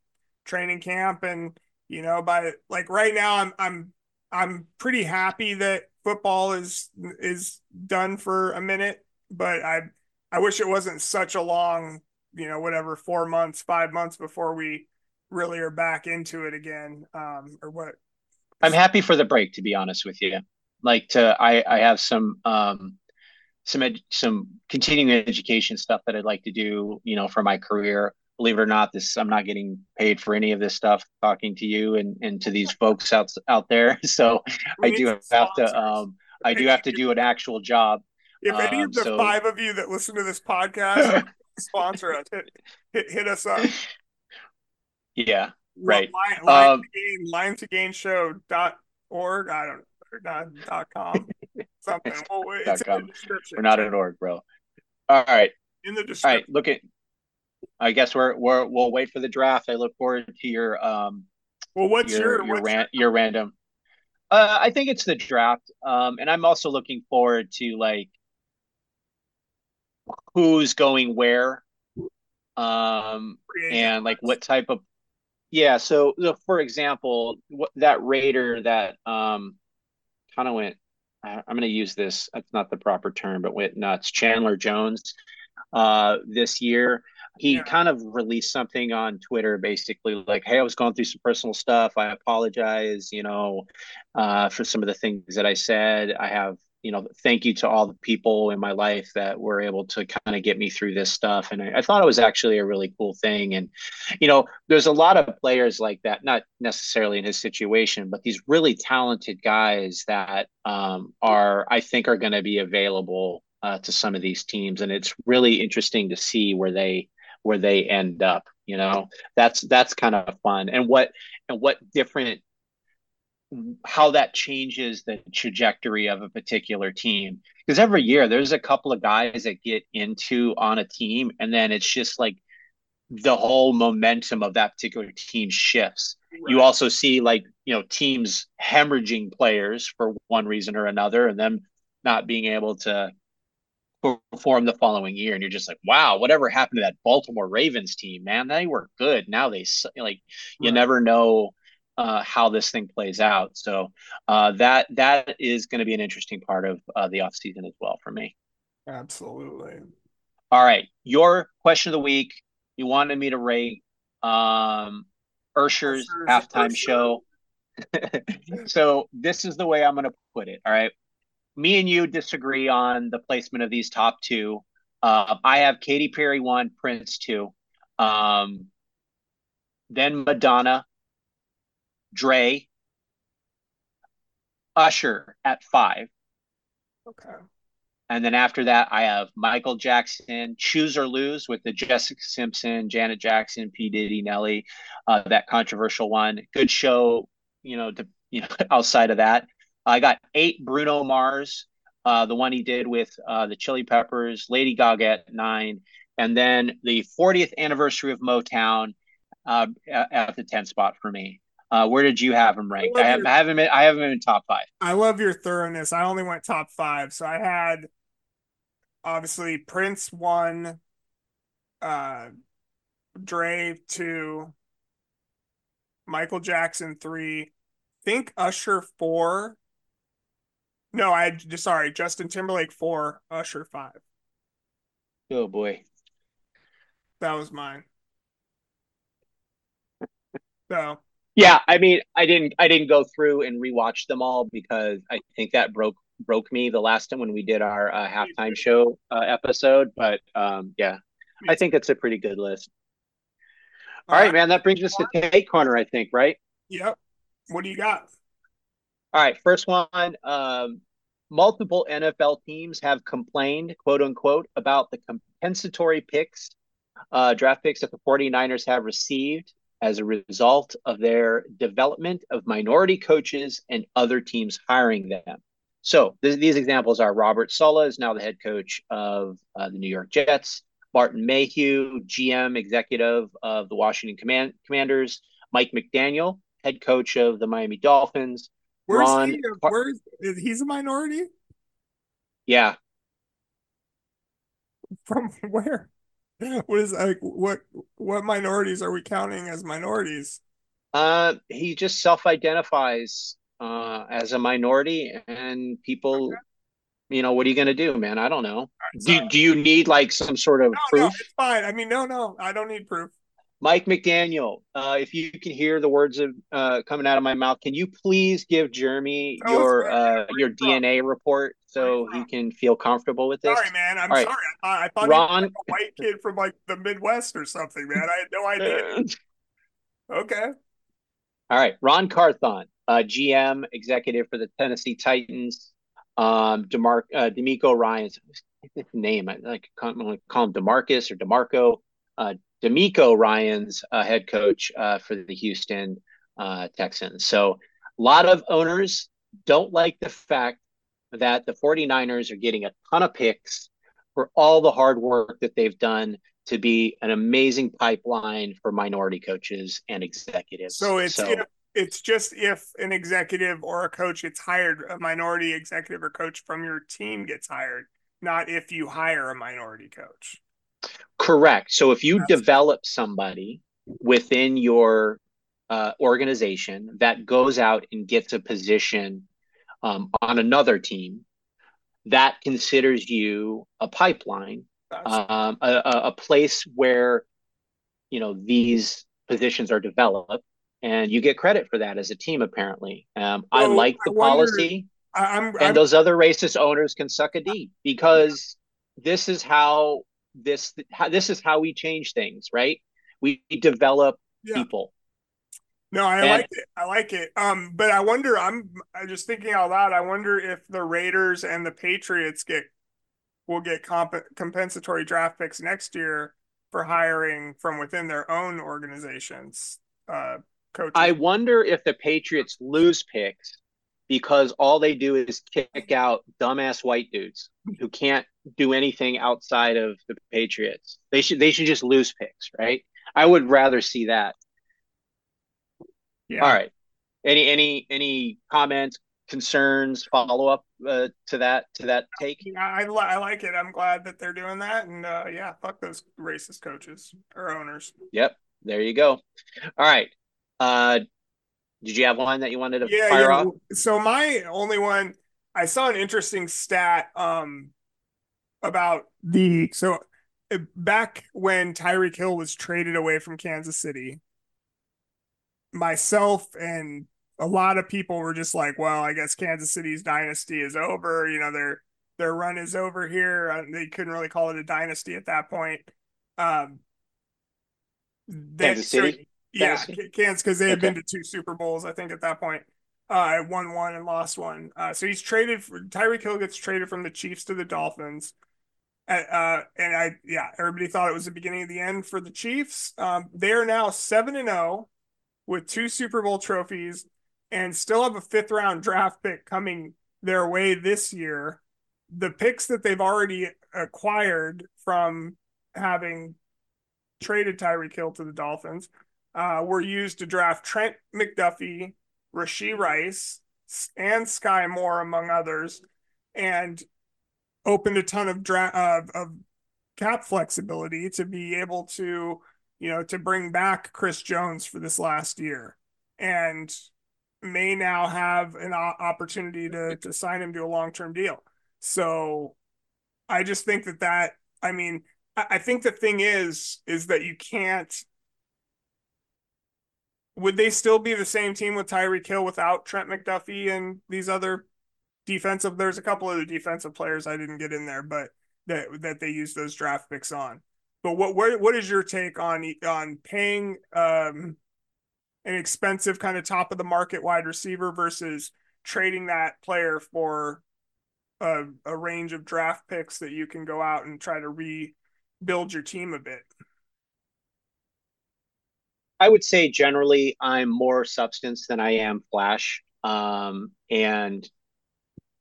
training camp, and you know, by like right now, I'm I'm I'm pretty happy that football is is done for a minute, but I I wish it wasn't such a long, you know, whatever four months, five months before we really are back into it again, um, or what I'm happy for the break, to be honest with you. Like to, I, I have some, um, some, ed, some continuing education stuff that I'd like to do, you know, for my career. Believe it or not, this I'm not getting paid for any of this stuff. Talking to you and and to these folks out out there, so we I do have sponsors. to, um, I do have to do an actual job. If any um, of the so... five of you that listen to this podcast sponsor us, hit, hit, hit us up. Yeah, right. Line, line, um, to gain, line show dot org. I don't know. Dot, dot com. Something. Well, it's com. We're not an org, bro. All right. In the description. All right. Look at. I guess we're we're we'll wait for the draft. I look forward to your um. Well, what's your your, your, ran, your random? Uh, I think it's the draft. Um, and I'm also looking forward to like who's going where um and like what type of yeah. So, so for example, what, that Raider that um, kind of went, I'm going to use this. That's not the proper term, but went nuts. Chandler Jones uh, this year. He yeah. kind of released something on Twitter, basically like, "Hey, I was going through some personal stuff. I apologize, you know, uh, for some of the things that I said. I have you know, thank you to all the people in my life that were able to kind of get me through this stuff. And I, I, thought it was actually a really cool thing. And, you know, there's a lot of players like that, not necessarily in his situation, but these really talented guys that um, are, I think, are going to be available uh, to some of these teams. And it's really interesting to see where they where they end up. You know, that's that's kind of fun. And what and what different how that changes the trajectory of a particular team. Because every year there's a couple of guys that get into on a team, and then it's just like the whole momentum of that particular team shifts. Right. You also see like you know teams hemorrhaging players for one reason or another, and then not being able to perform the following year and you're just like wow whatever happened to that baltimore ravens team man they were good now they like you right. never know uh, how this thing plays out. So uh, that that is going to be an interesting part of uh, the offseason as well for me. Absolutely. All right your question of the week you wanted me to rate um ursher's, ursher's halftime Ursher. show. So this is the way i'm going to put it all right? Me and you disagree on the placement of these top two. Uh, I have Katy Perry one, Prince two, um, then Madonna, Dre, Usher at five. Okay. And then after that, I have Michael Jackson, Choose or Lose with the Jessica Simpson, Janet Jackson, P. Diddy, Nelly, uh, that controversial one. Good show, you know, to, you know, outside of that. I got eight Bruno Mars, uh, the one he did with uh, the Chili Peppers, Lady Gaga at nine, and then the 40th anniversary of Motown uh, at the 10th spot for me. Uh, where did you have him ranked? I, I have, your, I have him. I have him in top five. I love your thoroughness. I only went top five, so I had obviously Prince one, uh, Dre two, Michael Jackson three, think Usher four, no, I just sorry, Justin Timberlake four, Usher five. Oh boy. That was mine. So yeah, I mean, I didn't I didn't go through and rewatch them all because I think that broke broke me the last time when we did our uh, halftime show uh, episode. But um, yeah, I think it's a pretty good list. All, right, man. That brings us to take corner, I think, right? Yep. What do you got? All right, first one. Um, multiple NFL teams have complained, quote unquote, about the compensatory picks, uh, draft picks that the 49ers have received as a result of their development of minority coaches and other teams hiring them. So th- these examples are Robert Saleh is now the head coach of uh, the New York Jets. Martin Mayhew, GM executive of the Washington Command- Commanders. Mike McDaniel, head coach of the Miami Dolphins. Where's Ron, he? Where's he's a minority? Yeah. From where? What is like what what minorities are we counting as minorities? Uh he just self-identifies uh as a minority and people okay. you know what are you going to do man? I don't know. Do, do you need like some sort of no, proof? no, it's fine. I mean no no i don't need proof. Mike McDaniel, uh, if you can hear the words of uh, coming out of my mouth, can you please give Jerimie your uh, your DNA report so he can feel comfortable with this? Sorry, man. I'm sorry. I, I thought Ron... he was like a white kid from like the Midwest or something, man. I had no idea. okay. All right, Ran Carthon, uh, GM executive for the Tennessee Titans. Um, Demar uh, DeMeco Ryans, name I like call him Demarcus or Demarco. Uh, DeMeco Ryans uh, head coach uh, for the Houston uh, Texans. So a lot of owners don't like the fact that the 49ers are getting a ton of picks for all the hard work that they've done to be an amazing pipeline for minority coaches and executives. So it's so, if, it's just if an executive or a coach gets hired, a minority executive or coach from your team gets hired, not if you hire a minority coach. Correct. So if you That's develop somebody within your uh, organization that goes out and gets a position um, on another team, that considers you a pipeline, um, a, a place where you know these positions are developed, and you get credit for that as a team. Apparently, um, well, I like the I policy, I'm, I'm, and those other racist owners can suck a d because this is how this how, this is how we change things, right? We develop yeah. people. No, I and, like it. I like it. Um, but I wonder. I'm, I'm just thinking out loud. I wonder if the Raiders and the Patriots get will get comp- compensatory draft picks next year for hiring from within their own organizations. Uh, coaches. I wonder if the Patriots lose picks because all they do is kick out dumbass white dudes who can't do anything outside of the Patriots. They should they should just lose picks, right? I would rather see that. Yeah. All right. Any any any comments, concerns, follow up uh, to that to that take? Yeah, I, I like it. I'm glad that they're doing that, and uh, yeah, fuck those racist coaches or owners. Yep, there you go. All right. Uh, did you have one that you wanted to yeah, fire yeah. off? So my only one, I saw an interesting stat um about the so uh, back when Tyreek Hill was traded away from Kansas City, myself and a lot of people were just like, well, I guess Kansas City's dynasty is over. You know, their their run is over here. Uh, they couldn't really call it a dynasty at that point. Um, Kansas City, yeah, Kansas because they had okay. been to two Super Bowls, I think, at that point. Uh, won one and lost one. Uh, so he's traded. For, Tyreek Hill gets traded from the Chiefs to the Dolphins. Uh, and I, yeah, everybody thought it was the beginning of the end for the Chiefs. Um, they are now seven and zero oh with two Super Bowl trophies and still have a fifth round draft pick coming their way this year. The picks that they've already acquired from having traded Tyreek Hill to the Dolphins uh, were used to draft Trent McDuffie, Rashee Rice, and Skyy Moore, among others, and opened a ton of draft of, of cap flexibility to be able to, you know, to bring back Chris Jones for this last year. And may now have an opportunity to to sign him to a long term deal. So I just think that that I mean I think the thing is is that you can't. Would they still be the same team with Tyreek Hill without Trent McDuffie and these other defensive? There's a couple of the defensive players I didn't get in there, but that that they use those draft picks on. But what what what is your take on on paying um an expensive kind of top of the market wide receiver versus trading that player for a, a range of draft picks that you can go out and try to rebuild your team a bit? I would say generally I'm more substance than I am flash. Um, and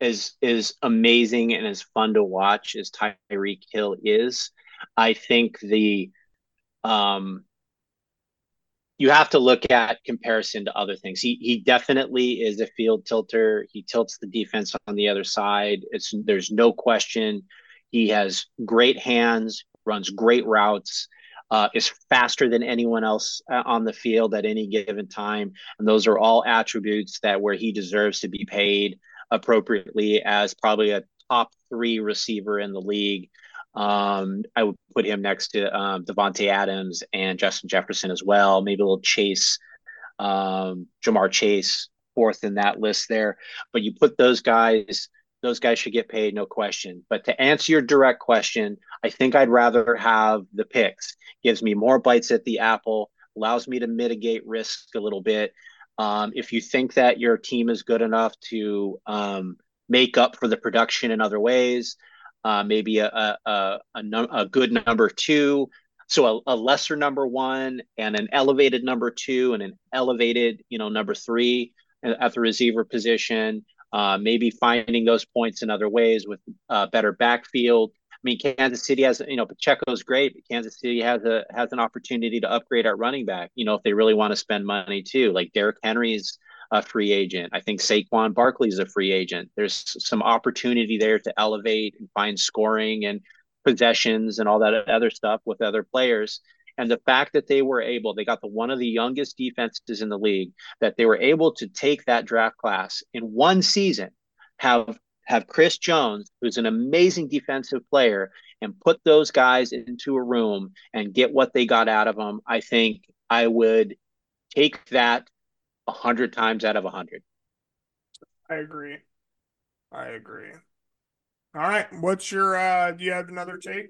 as is amazing and as fun to watch as Tyreek Hill is, I think the um you have to look at comparison to other things. He he definitely is a field tilter. He tilts the defense on the other side. It's there's no question. He has great hands, runs great routes, uh, is faster than anyone else uh, on the field at any given time, and those are all attributes that where he deserves to be paid appropriately as probably a top three receiver in the league. Um, I would put him next to um, Davante Adams and Justin Jefferson as well. Maybe a little Chase, um, Ja'Marr Chase, fourth in that list there. But you put those guys, those guys should get paid, no question. But to answer your direct question, I think I'd rather have the picks. Gives me more bites at the apple, allows me to mitigate risk a little bit. Um, if you think that your team is good enough to um, make up for the production in other ways, uh, maybe a a, a, a, num- a, good number two. So a, a lesser number one and an elevated number two and an elevated, you know, number three at the receiver position. Uh, maybe finding those points in other ways with uh, better backfield. I mean, Kansas City has, you know, Pacheco's great, but Kansas City has a has an opportunity to upgrade our running back. You know, if they really want to spend money too, like Derrick Henry's a free agent. I think Saquon Barkley is a free agent. There's some opportunity there to elevate and find scoring and possessions and all that other stuff with other players. And the fact that they were able, they got the one of the youngest defenses in the league, that they were able to take that draft class in one season, have have Chris Jones, who's an amazing defensive player, and put those guys into a room and get what they got out of them, I think I would take that a hundred times out of a hundred. I agree. I agree. All right. What's your uh do you have another take?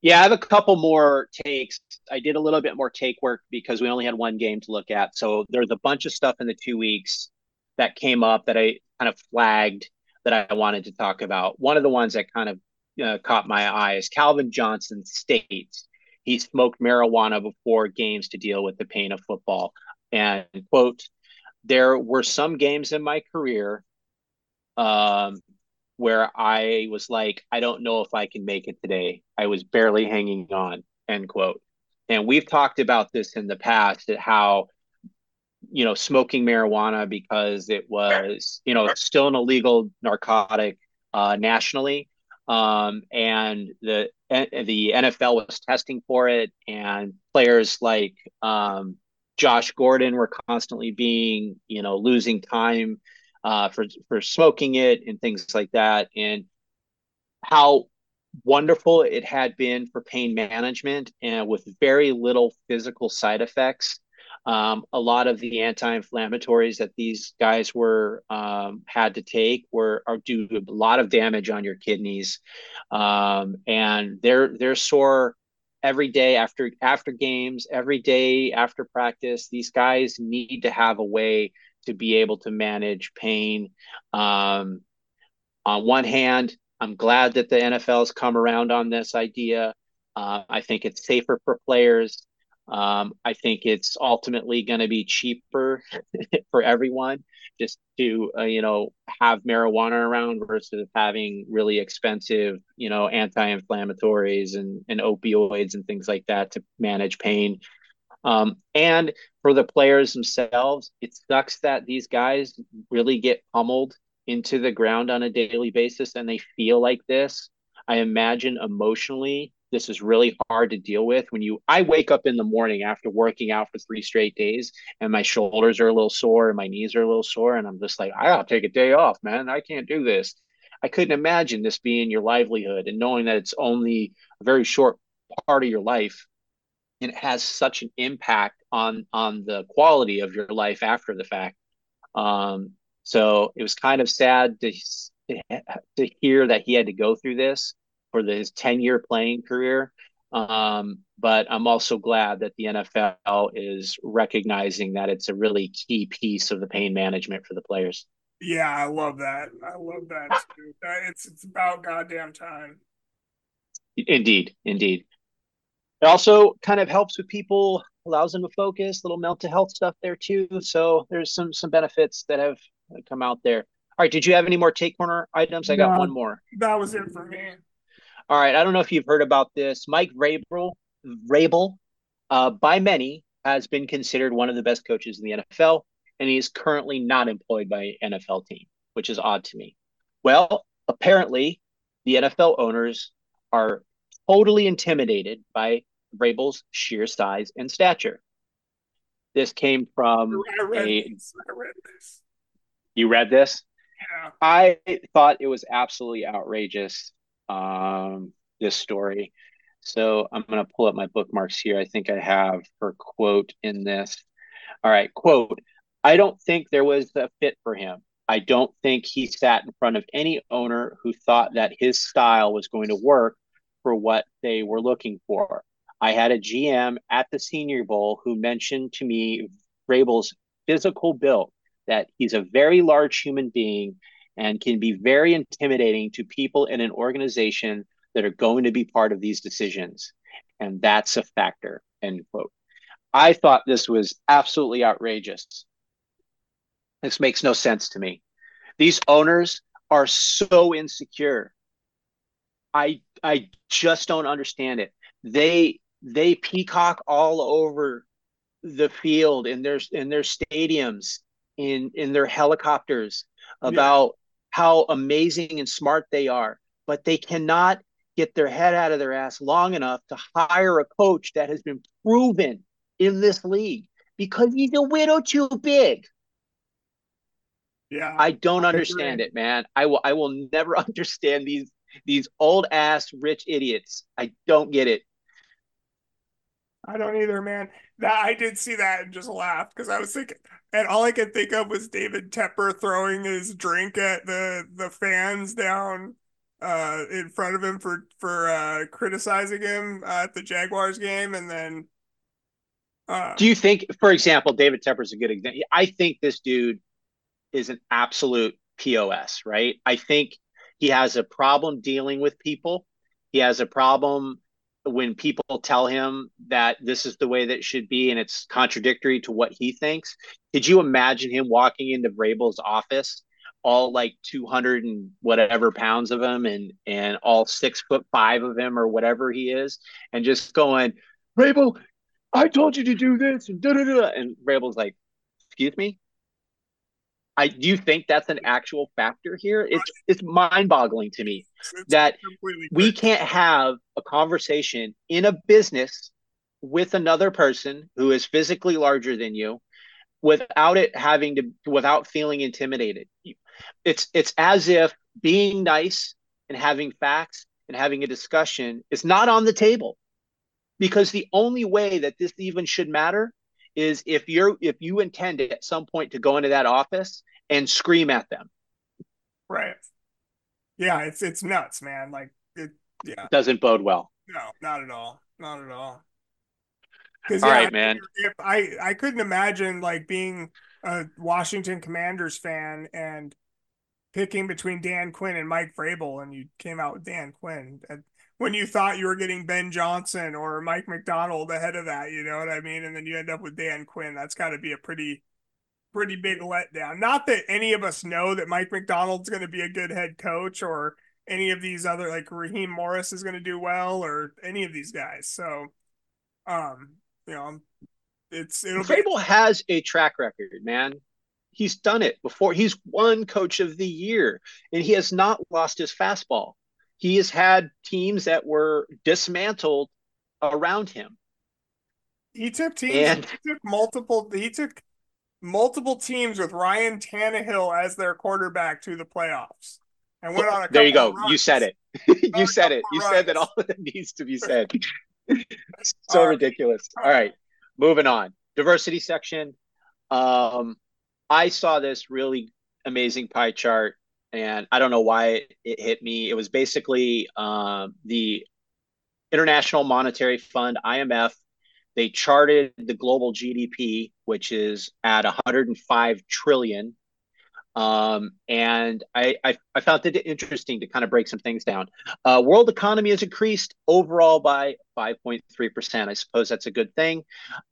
Yeah, I have a couple more takes. I did a little bit more take work because we only had one game to look at. So there's a bunch of stuff in the two weeks that came up that I kind of flagged that I wanted to talk about. One of the ones that kind of uh, caught my eye is Calvin Johnson states he smoked marijuana before games to deal with the pain of football. And quote, there were some games in my career um, where I was like, I don't know if I can make it today. I was barely hanging on, end quote. And we've talked about this in the past that how you know, smoking marijuana because it was, you know, still an illegal narcotic uh, nationally. Um, and the the NFL was testing for it, and players like um, Josh Gordon were constantly being, you know, losing time uh, for for smoking it and things like that, and how wonderful it had been for pain management and with very little physical side effects. Um, a lot of the anti-inflammatories that these guys were um, had to take were are do a lot of damage on your kidneys, um, and they're they're sore every day after after games, every day after practice. These guys need to have a way to be able to manage pain. Um, on one hand, I'm glad that the NFL has come around on this idea. Uh, I think it's safer for players. Um, I think it's ultimately going to be cheaper for everyone just to uh, you know have marijuana around versus having really expensive you know anti-inflammatories and, and opioids and things like that to manage pain. Um, and for the players themselves, it sucks that these guys really get pummeled into the ground on a daily basis and they feel like this, I imagine emotionally this is really hard to deal with when you I wake up in the morning after working out for three straight days and my shoulders are a little sore and my knees are a little sore and I'm just like I gotta take a day off, man. I can't do this. I couldn't imagine this being your livelihood and knowing that it's only a very short part of your life and it has such an impact on on the quality of your life after the fact. Um, so it was kind of sad to to hear that he had to go through this for his 10 year playing career. Um, but I'm also glad that the NFL is recognizing that it's a really key piece of the pain management for the players. Yeah, I love that. I love that too. It's it's about goddamn time. Indeed, indeed. It also kind of helps with people, allows them to focus, little mental health stuff there too. So there's some some benefits that have come out there. All right, did you have any more take corner items? I got no, one more. That was it for me. All right, I don't know if you've heard about this. Mike Rabel, Vrabel, uh, by many, has been considered one of the best coaches in the NFL, and he is currently not employed by an NFL team, which is odd to me. Well, apparently, the NFL owners are totally intimidated by Rabel's sheer size and stature. This came from I read a, this. I read this. You read this? Yeah. I thought it was absolutely outrageous. Um, this story. So I'm going to pull up my bookmarks here. I think I have her quote in this. All right, quote. I don't think there was a fit for him. I don't think he sat in front of any owner who thought that his style was going to work for what they were looking for. I had a GM at the Senior Bowl who mentioned to me Rabel's physical build that he's a very large human being and can be very intimidating to people in an organization that are going to be part of these decisions. And that's a factor. End quote. I thought this was absolutely outrageous. This makes no sense to me. These owners are so insecure. I I just don't understand it. They they peacock all over the field in their in their stadiums in in their helicopters about. How amazing and smart they are but they cannot get their head out of their ass long enough to hire a coach that has been proven in this league because he's a widow too big. Yeah i don't I understand agree. it man. I will i will never understand these these old ass rich idiots. I don't get it I don't either, man. That I did see that and just laughed because I was thinking, and all I could think of was David Tepper throwing his drink at the the fans down uh, in front of him for for uh, criticizing him uh, at the Jaguars game, and then. Uh, Do you think, for example, David Tepper is a good example? I think this dude is an absolute pos, right? I think he has a problem dealing with people. He has a problem when people tell him that this is the way that should be and it's contradictory to what he thinks. Could you imagine him walking into Vrabel's office, all like 200 and whatever pounds of him and and all six foot five of him or whatever he is, and just going, Vrabel, I told you to do this and da da da. And Vrabel's like, excuse me. I do you think that's an actual factor here? It's it's mind boggling to me that we can't have a conversation in a business with another person who is physically larger than you without it having to without feeling intimidated. It's it's as if being nice and having facts and having a discussion is not on the table. Because the only way that this even should matter is if you're if you intend at some point to go into that office and scream at them. Right. Yeah, it's it's nuts, man. Like it yeah. Doesn't bode well. No, not at all. Not at all. All yeah, right, man. If I I couldn't imagine like being a Washington Commanders fan and picking between Dan Quinn and Mike Vrabel, and you came out with Dan Quinn. When you thought you were getting Ben Johnson or Mike Macdonald ahead of that, you know what I mean? And then you end up with Dan Quinn. That's got to be a pretty, pretty big letdown. Not that any of us know that Mike Macdonald's going to be a good head coach or any of these other, like Raheem Morris is going to do well or any of these guys. So, um, you know, it's it'll be- has a track record, man. He's done it before. He's won coach of the year and he has not lost his fastball. He has had teams that were dismantled around him. He took teams and, he took multiple he took multiple teams with Ryan Tannehill as their quarterback to the playoffs. And went on a. There you go. You said it. you said it. You runs. said that all that needs to be said. so all ridiculous. Right. All right. Moving on. Diversity section. Um I saw this really amazing pie chart, and I don't know why it, it hit me. It was basically um, the International Monetary Fund (IMF). They charted the global GDP, which is at 105 trillion. Um, and I, I, I, found it interesting to kind of break some things down. Uh, world economy has increased overall by 5.3%. I suppose that's a good thing.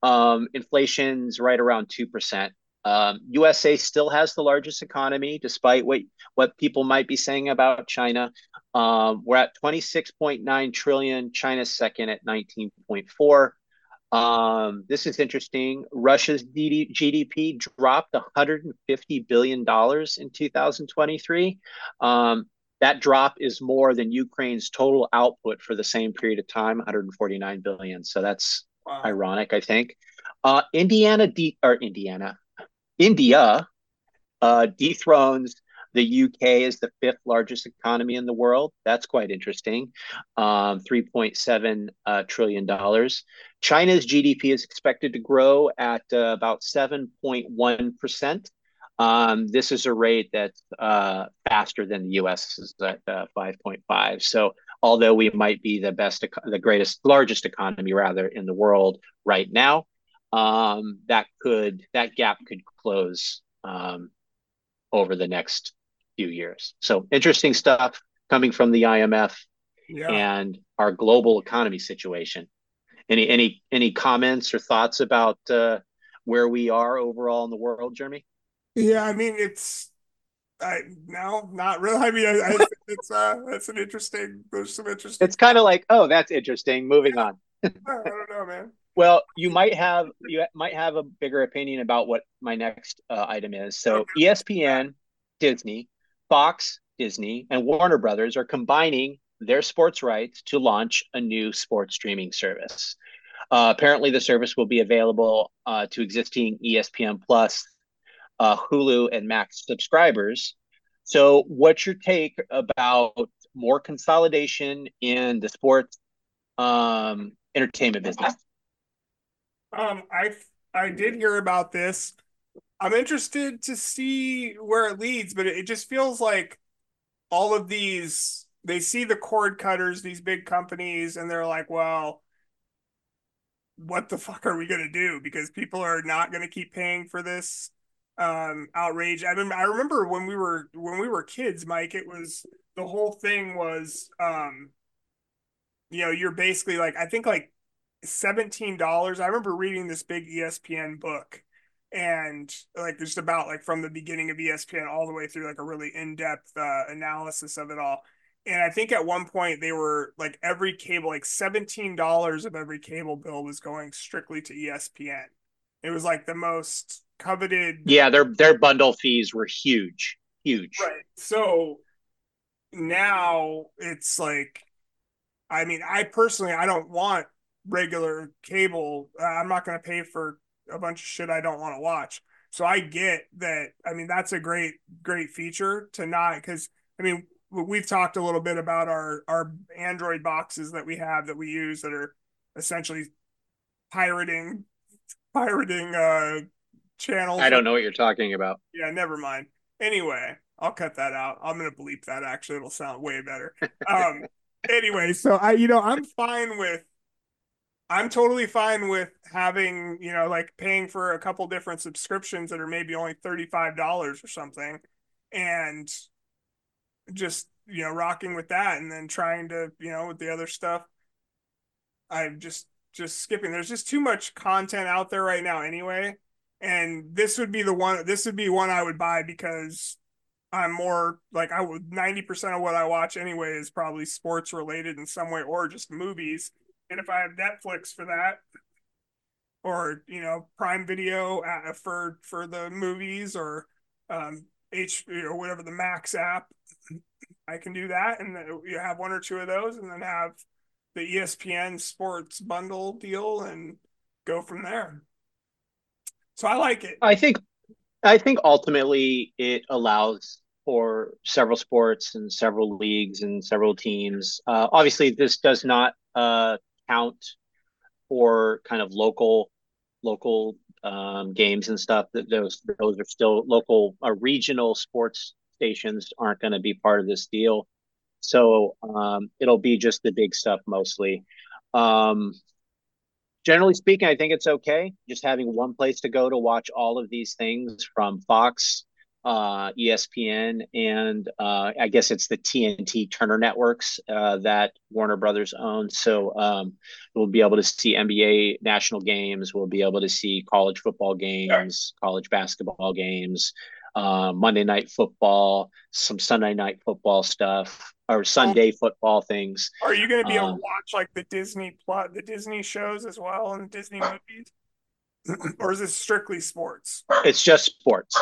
Um, inflation's right around 2%. Um, USA still has the largest economy, despite what what people might be saying about China. Um, we're at 26.9 trillion. China's second at 19.4. Um, this is interesting. Russia's GDP dropped 150 billion dollars in 2023. Um, that drop is more than Ukraine's total output for the same period of time, 149 billion. So that's wow. ironic, I think. Uh, Indiana, de- or Indiana, India uh, dethrones the UK as the fifth largest economy in the world. That's quite interesting. Um, $3.7 uh, trillion dollars. China's GDP is expected to grow at uh, about 7.1%. Um, this is a rate that's uh, faster than the US is at uh, 5.5. So although we might be the best, the greatest, largest economy rather in the world right now, um, that could that gap could close um, over the next few years. So interesting stuff coming from the IMF yeah. and our global economy situation. Any any any comments or thoughts about uh, where we are overall in the world, Jerimie? Yeah, I mean it's I no, not really. I mean, I, I, it's uh, that's an interesting. There's some interesting. It's kind of like, oh, that's interesting. Moving yeah. on. I don't know, man. Well, you might have you might have a bigger opinion about what my next uh, item is. So. ESPN, Disney, Fox, Disney, and Warner Brothers are combining their sports rights to launch a new sports streaming service. Uh, apparently, the service will be available uh, to existing ESPN Plus, uh, Hulu, and Max subscribers. So, what's your take about more consolidation in the sports um, entertainment business? Um, I I did hear about this. I'm interested to see where it leads, but it just feels like all of these they see the cord cutters, these big companies, and they're like, well, what the fuck are we gonna do? Because people are not gonna keep paying for this um outrage. I mean I remember when we were when we were kids, Mike, it was the whole thing was um you know, you're basically like I think like $17. I remember reading this big ESPN book and like just about like from the beginning of ESPN all the way through like a really in-depth uh, analysis of it all. And I think at one point they were like every cable like $17 of every cable bill was going strictly to ESPN. It was like the most coveted. Yeah, their their bundle fees were huge, huge. Right. So now it's like, I mean, I personally I don't want regular cable. Uh, I'm not going to pay for a bunch of shit I don't want to watch. So I get that. I mean, that's a great, great feature to not because I mean, we've talked a little bit about our our Android boxes that we have that we use that are essentially pirating pirating uh channels. I don't know what you're talking about. Yeah, never mind. Anyway, I'll cut that out. I'm gonna bleep that. Actually, it'll sound way better. Um. anyway, so I, you know, I'm fine with I'm totally fine with having, you know, like paying for a couple different subscriptions that are maybe only $35 or something and just, you know, rocking with that and then trying to, you know, with the other stuff. I'm just just skipping. There's just too much content out there right now anyway. And this would be the one this would be one I would buy because I'm more like I would 90% of what I watch anyway is probably sports related in some way or just movies and if I have Netflix for that, or you know Prime Video uh, for for the movies, or um, H or whatever the Max app, I can do that, and you have one or two of those, and then have the ESPN Sports bundle deal, and go from there. So I like it. I think I think ultimately it allows for several sports and several leagues and several teams. Uh, obviously, this does not uh, count for kind of local local um, games and stuff. That those those are still local uh, regional sports stations aren't going to be part of this deal. So um, it'll be just the big stuff mostly. Um, generally speaking, I think it's okay just having one place to go to watch all of these things from Fox uh, ESPN, and uh, I guess it's the TNT Turner networks uh, that Warner Brothers owns. So um, we'll be able to see NBA national games. We'll be able to see college football games, college basketball games, uh, Monday night football, some Sunday night football stuff, or Sunday football things. Are you going to be able to um, watch like the Disney plot, the Disney shows as well, and Disney movies? or is it strictly sports? It's just sports.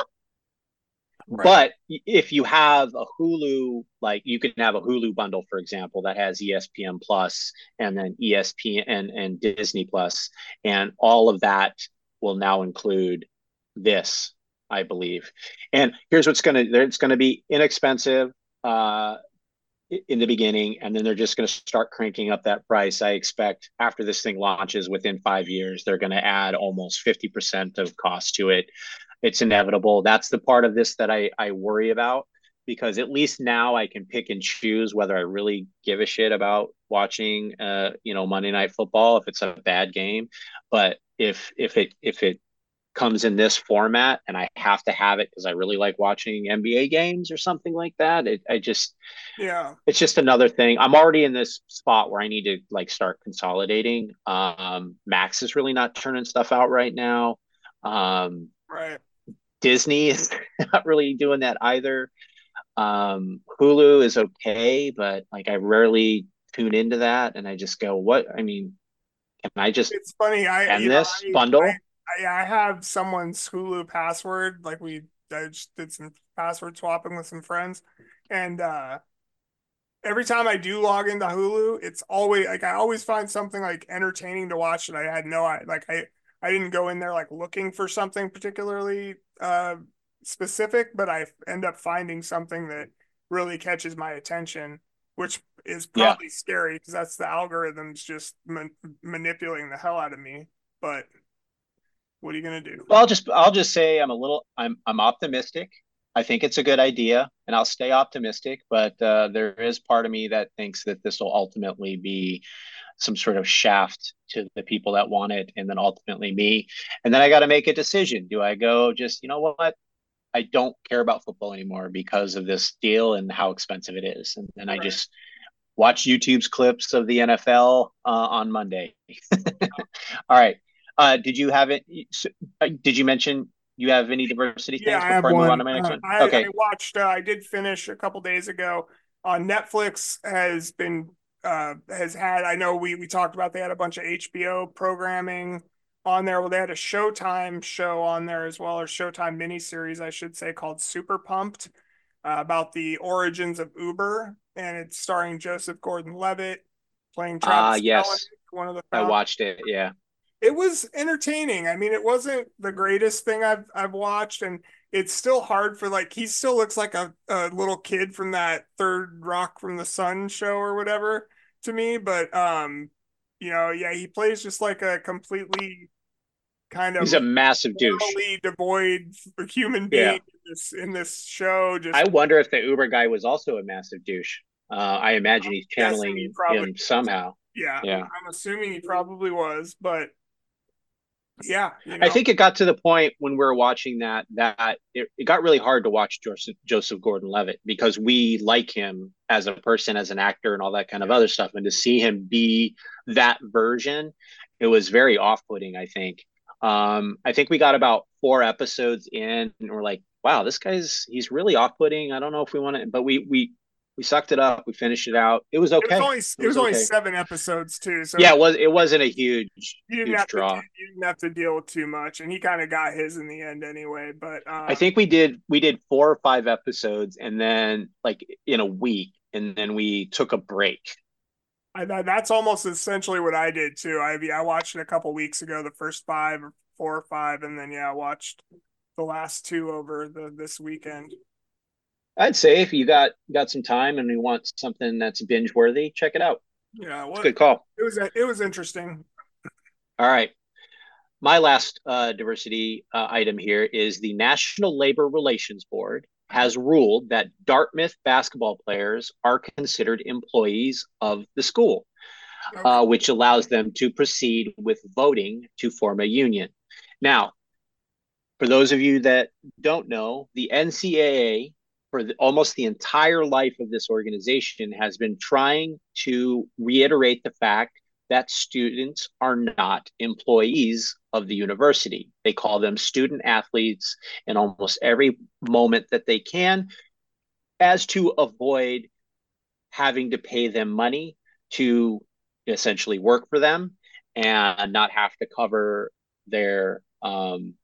But if you have a Hulu, like you can have a Hulu bundle, for example, that has ESPN Plus and then ESPN and, and Disney Plus, and all of that will now include this, I believe. And here's what's gonna it's gonna be inexpensive uh, in the beginning, and then they're just gonna start cranking up that price. I expect after this thing launches within five years, they're gonna add almost 50% of cost to it it's inevitable. That's the part of this that I, I worry about because at least now I can pick and choose whether I really give a shit about watching uh you know Monday night football if it's a bad game. But if if it if it comes in this format and I have to have it because I really like watching NBA games or something like that it, I just yeah. it's just another thing. I'm already in this spot where I need to like start consolidating. Um Max is really not turning stuff out right now. Um right Disney is not really doing that either. Um, Hulu is okay, but like I rarely tune into that, and I just go, "What?" I mean, can I just? It's funny. I end this know, I, bundle. I, I, I have someone's Hulu password. Like we, I just did some password swapping with some friends, and uh every time I do log into Hulu, it's always like I always find something like entertaining to watch that I had no like I I didn't go in there like looking for something particularly uh, specific, but I end up finding something that really catches my attention, which is probably yeah. scary because that's the algorithms just manipulating the hell out of me. But what are you gonna do? Well, I'll just I'll just say I'm a little I'm I'm optimistic. I think it's a good idea, and I'll stay optimistic. But uh, there is part of me that thinks that this will ultimately be some sort of shaft to the people that want it and then ultimately me. And then i got to make a decision. Do i go just you know what? I don't care about football anymore because of this deal and how expensive it is. And then right. i just watch youtube's clips of the nfl uh, on monday. All right. Uh, did you have it? Uh, did you mention you have any diversity yeah, I have one. Uh, I, okay. I watched uh, i did finish a couple days ago on netflix has been uh, has had. I know we we talked about they had a bunch of HBO programming on there. Well, they had a Showtime show on there as well, or Showtime miniseries, I should say, called Super Pumped uh, about the origins of Uber, and it's starring Joseph Gordon-Levitt playing Travis. Ah, yes. Kalanick, one of the I watched it. Yeah. It was entertaining. I mean, it wasn't the greatest thing I've I've watched, and it's still hard for like he still looks like a, a little kid from that third Rock from the Sun show or whatever to me. But um, you know, yeah, he plays just like a completely kind of He's a massive douche. devoid human being Yeah. in this in this show. Just I wonder if the Uber guy was also a massive douche. Uh, I imagine he's channeling he him somehow. yeah, Yeah. I'm assuming he probably was, but yeah, you I think it got to the point when we were watching that that it, it got really hard to watch Joseph, Joseph Gordon-Levitt because we like him as a person, as an actor, and all that kind of other stuff. And to see him be that version, it was very off-putting. I think. Um, I think we got about four episodes in, and we're like, "Wow, this guy's he's really off-putting." I don't know if we want to, but we we we sucked it up. We finished it out. It was it okay. was only it was only okay. seven episodes too, so Yeah, it was. It wasn't a huge you didn't huge have draw. to you didn't have to deal with too much, and he kind of got his in the end anyway. But uh, I think we did we did four or five episodes and then like in a week and then we took a break. I, that's almost essentially what I did too. I I watched it a couple weeks ago, the first five or four or five, and then yeah, I watched the last two over the this weekend. I'd say if you got got some time and you want something that's binge worthy, check it out. Yeah, well, good call. it was it was interesting. All right. My last uh, diversity uh, item here is the National Labor Relations Board has ruled that Dartmouth basketball players are considered employees of the school. Okay. uh, which allows them to proceed with voting to form a union. Now, for those of you that don't know, the NCAA, for the, almost the entire life of this organization, has been trying to reiterate the fact that students are not employees of the university. They call them student athletes in almost every moment that they can, as to avoid having to pay them money to essentially work for them and not have to cover their um,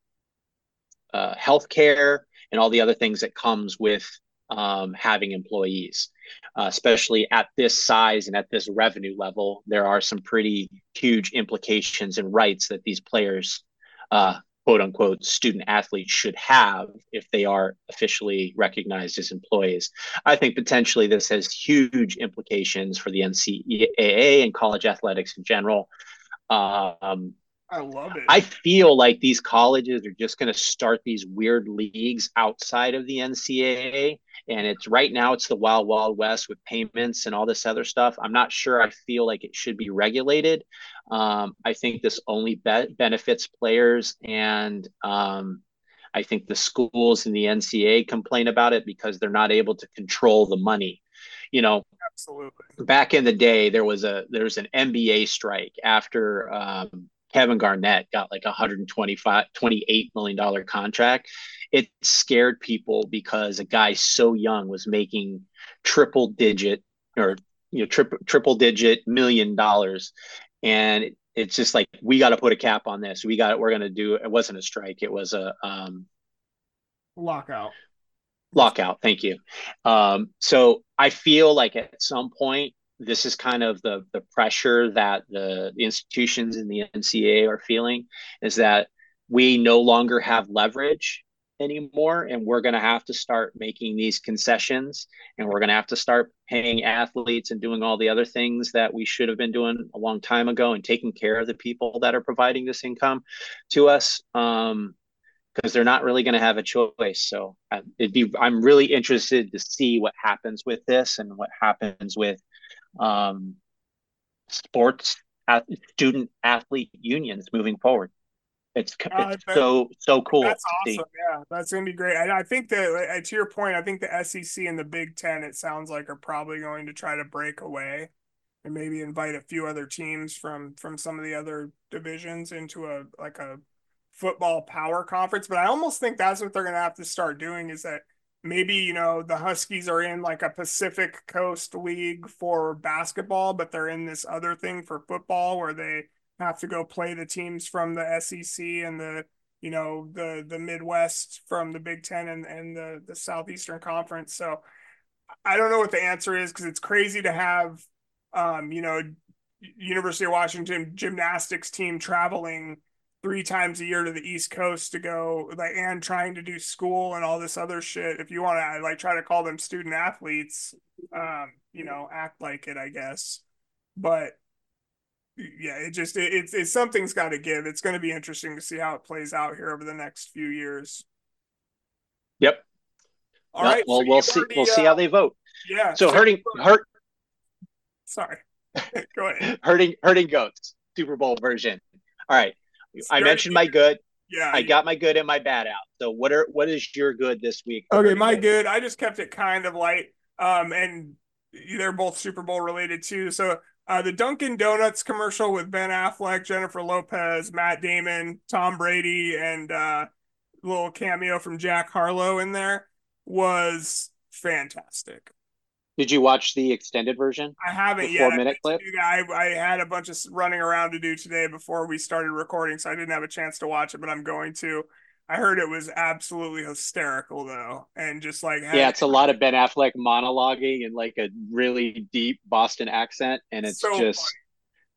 uh, health care and all the other things that comes with um, having employees uh, especially at this size and at this revenue level there are some pretty huge implications and rights that these players uh, quote unquote student athletes should have if they are officially recognized as employees I think potentially this has huge implications for the NCAA and college athletics in general. Um, I love it. I feel like these colleges are just going to start these weird leagues outside of the NCAA, and it's right now it's the wild wild west with payments and all this other stuff. I'm not sure. I feel like it should be regulated. Um, I think this only be- benefits players and. Um, I think the schools and the NCAA complain about it because they're not able to control the money. You know, Absolutely. back in the day, there was a there was an NBA strike after um, Kevin Garnett got like a 125 28 million dollar contract. It scared people because a guy so young was making triple digit or you know triple triple digit million dollars, and it's just like we got to put a cap on this. We got it. We're gonna do. It wasn't a strike. It was a um, Lockout. lockout. Thank you. Um, so I feel like at some point, this is kind of the the pressure that the, institutions in the NCA are feeling is that we no longer have leverage anymore, and we're going to have to start making these concessions, and we're going to have to start paying athletes and doing all the other things that we should have been doing a long time ago, and taking care of the people that are providing this income to us. Um, because they're not really going to have a choice. So uh, it'd be I'm really interested to see what happens with this and what happens with um, sports at, student athlete unions moving forward. It's, Uh, it's that- so so cool. That's awesome. Yeah, that's gonna be great. And I think that uh, to your point, I think the SEC and the Big Ten, it sounds like, are probably going to try to break away and maybe invite a few other teams from from some of the other divisions into a like a football power conference. But I almost think that's what they're gonna have to start doing is that maybe you know the Huskies are in like a Pacific Coast league for basketball, but they're in this other thing for football where they have to go play the teams from the SEC and the you know the the Midwest from the Big Ten and, and the the Southeastern Conference. So I don't know what the answer is because it's crazy to have um, you know University of Washington gymnastics team traveling three times a year to the East Coast to go like and trying to do school and all this other shit. If you want to like try to call them student athletes, um, you know, act like it, I guess. But yeah, it just it, it's it's something's got to give. It's going to be interesting to see how it plays out here over the next few years. Yep. All right. Well, so we'll see. Already, we'll uh, see how they vote. Yeah. So, so hurting hurt. Sorry. Go ahead. hurting Herding Goats Super Bowl version. All right. I mentioned my good. Yeah, I got my good and my bad out. So what are what is your good this week? Okay, my good. I just kept it kind of light. Um, and they're both Super Bowl related too. So uh, the Dunkin' Donuts commercial with Ben Affleck, Jennifer Lopez, Matt Damon, Tom Brady, and uh, little cameo from Jack Harlow in there was fantastic. Did you watch the extended version? I haven't yet. Four minute clip. I, I had a bunch of running around to do today before we started recording, so I didn't have a chance to watch it, but I'm going to. I heard it was absolutely hysterical though, and just like yeah, it's a lot of Ben Affleck monologuing and like a really deep Boston accent, and it's so just funny.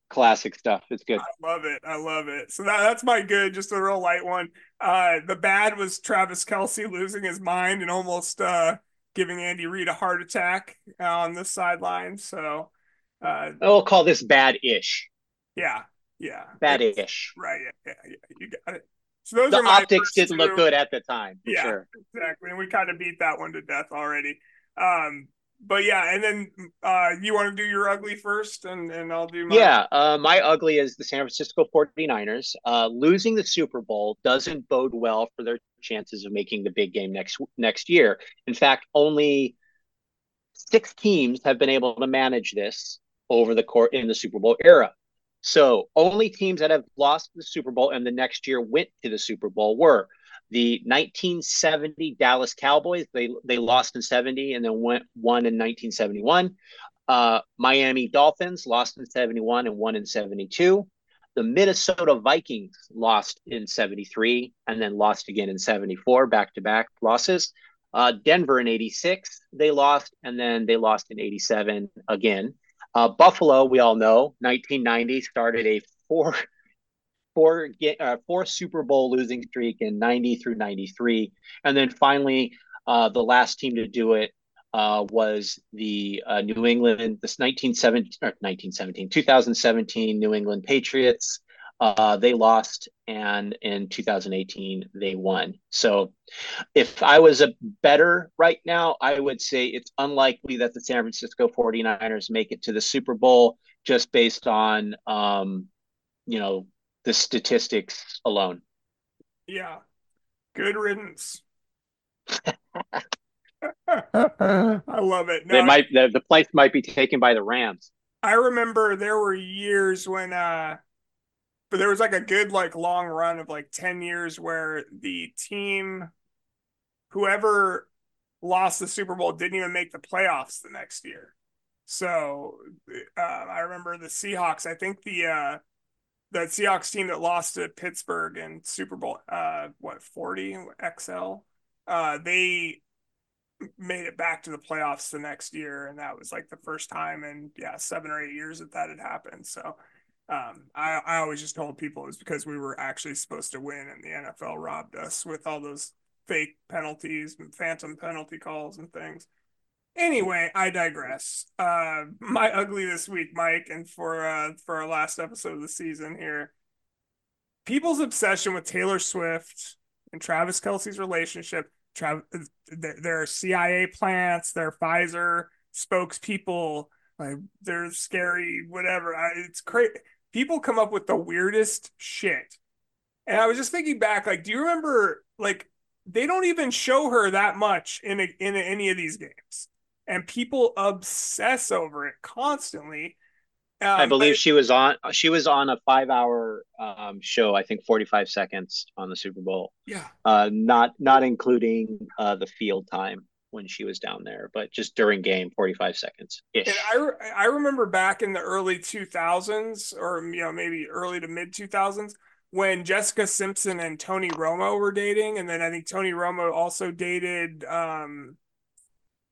classic stuff. It's good. I love it. I love it. So that, that's my good, just a real light one. Uh, the bad was Travis Kelce losing his mind and almost uh giving Andy Reid a heart attack on the sideline. So uh, we'll call this bad-ish. Yeah, yeah, bad-ish. Right. Yeah, yeah, yeah, you got it. So those the are optics didn't look good at the time. yeah, sure. exactly. And we kind of beat that one to death already. Um, but yeah, and then uh, you want to do your ugly first, and and I'll do my yeah. Uh, my ugly is the San Francisco 49ers. Uh, losing the Super Bowl doesn't bode well for their chances of making the big game next next year. In fact, only six teams have been able to manage this over the court in the Super Bowl era. So only teams that have lost the Super Bowl and the next year went to the Super Bowl were the 1970 Dallas Cowboys. They they lost in 70 and then went won in 1971. Uh, Miami Dolphins lost in 71 and won in 72. The Minnesota Vikings lost in 73 and then lost again in 74, back to back losses. Uh, Denver in 86, they lost, and then they lost in 87 again. Uh, Buffalo, we all know, 1990 started a four, four, uh, four Super Bowl losing streak in 90 through 93. And then finally, uh, the last team to do it uh, was the uh, New England, this 1917, or 1917, 2017 New England Patriots. Uh, they lost, and in 2018 they won. So, if I was a better right now, I would say it's unlikely that the San Francisco 49ers make it to the Super Bowl just based on, um, you know, the statistics alone. Yeah, good riddance. I love it. No, they might the, the place might be taken by the Rams. I remember there were years when uh but there was like a good like long run of like 10 years where the team whoever lost the Super Bowl didn't even make the playoffs the next year. So uh, I remember the Seahawks. I think the uh, the Seahawks team that lost to Pittsburgh in Super Bowl uh, what 40 XL uh, they made it back to the playoffs the next year, and that was like the first time in yeah seven or eight years that that had happened. So um, I I always just told people it was because we were actually supposed to win, and the NFL robbed us with all those fake penalties and phantom penalty calls and things. Anyway, I digress. Uh, my ugly this week, Mike, and for uh, for our last episode of the season here, people's obsession with Taylor Swift and Travis Kelce's relationship Trav, there are CIA plants, there are Pfizer spokespeople, like they're scary, whatever. I, it's crazy. People come up with the weirdest shit. And I was just thinking back, like, do you remember, like, they don't even show her that much in a, in any of these games, and people obsess over it constantly. Um, I believe but, she was on. She was on a five-hour um, show. I think forty-five seconds on the Super Bowl. Yeah. Uh, not not including uh, the field time. when she was down there, but just during game, 45 seconds. And I, I remember back in the early 2000s, or you know maybe early to mid 2000s, when Jessica Simpson and Tony Romo were dating, and then I think Tony Romo also dated um,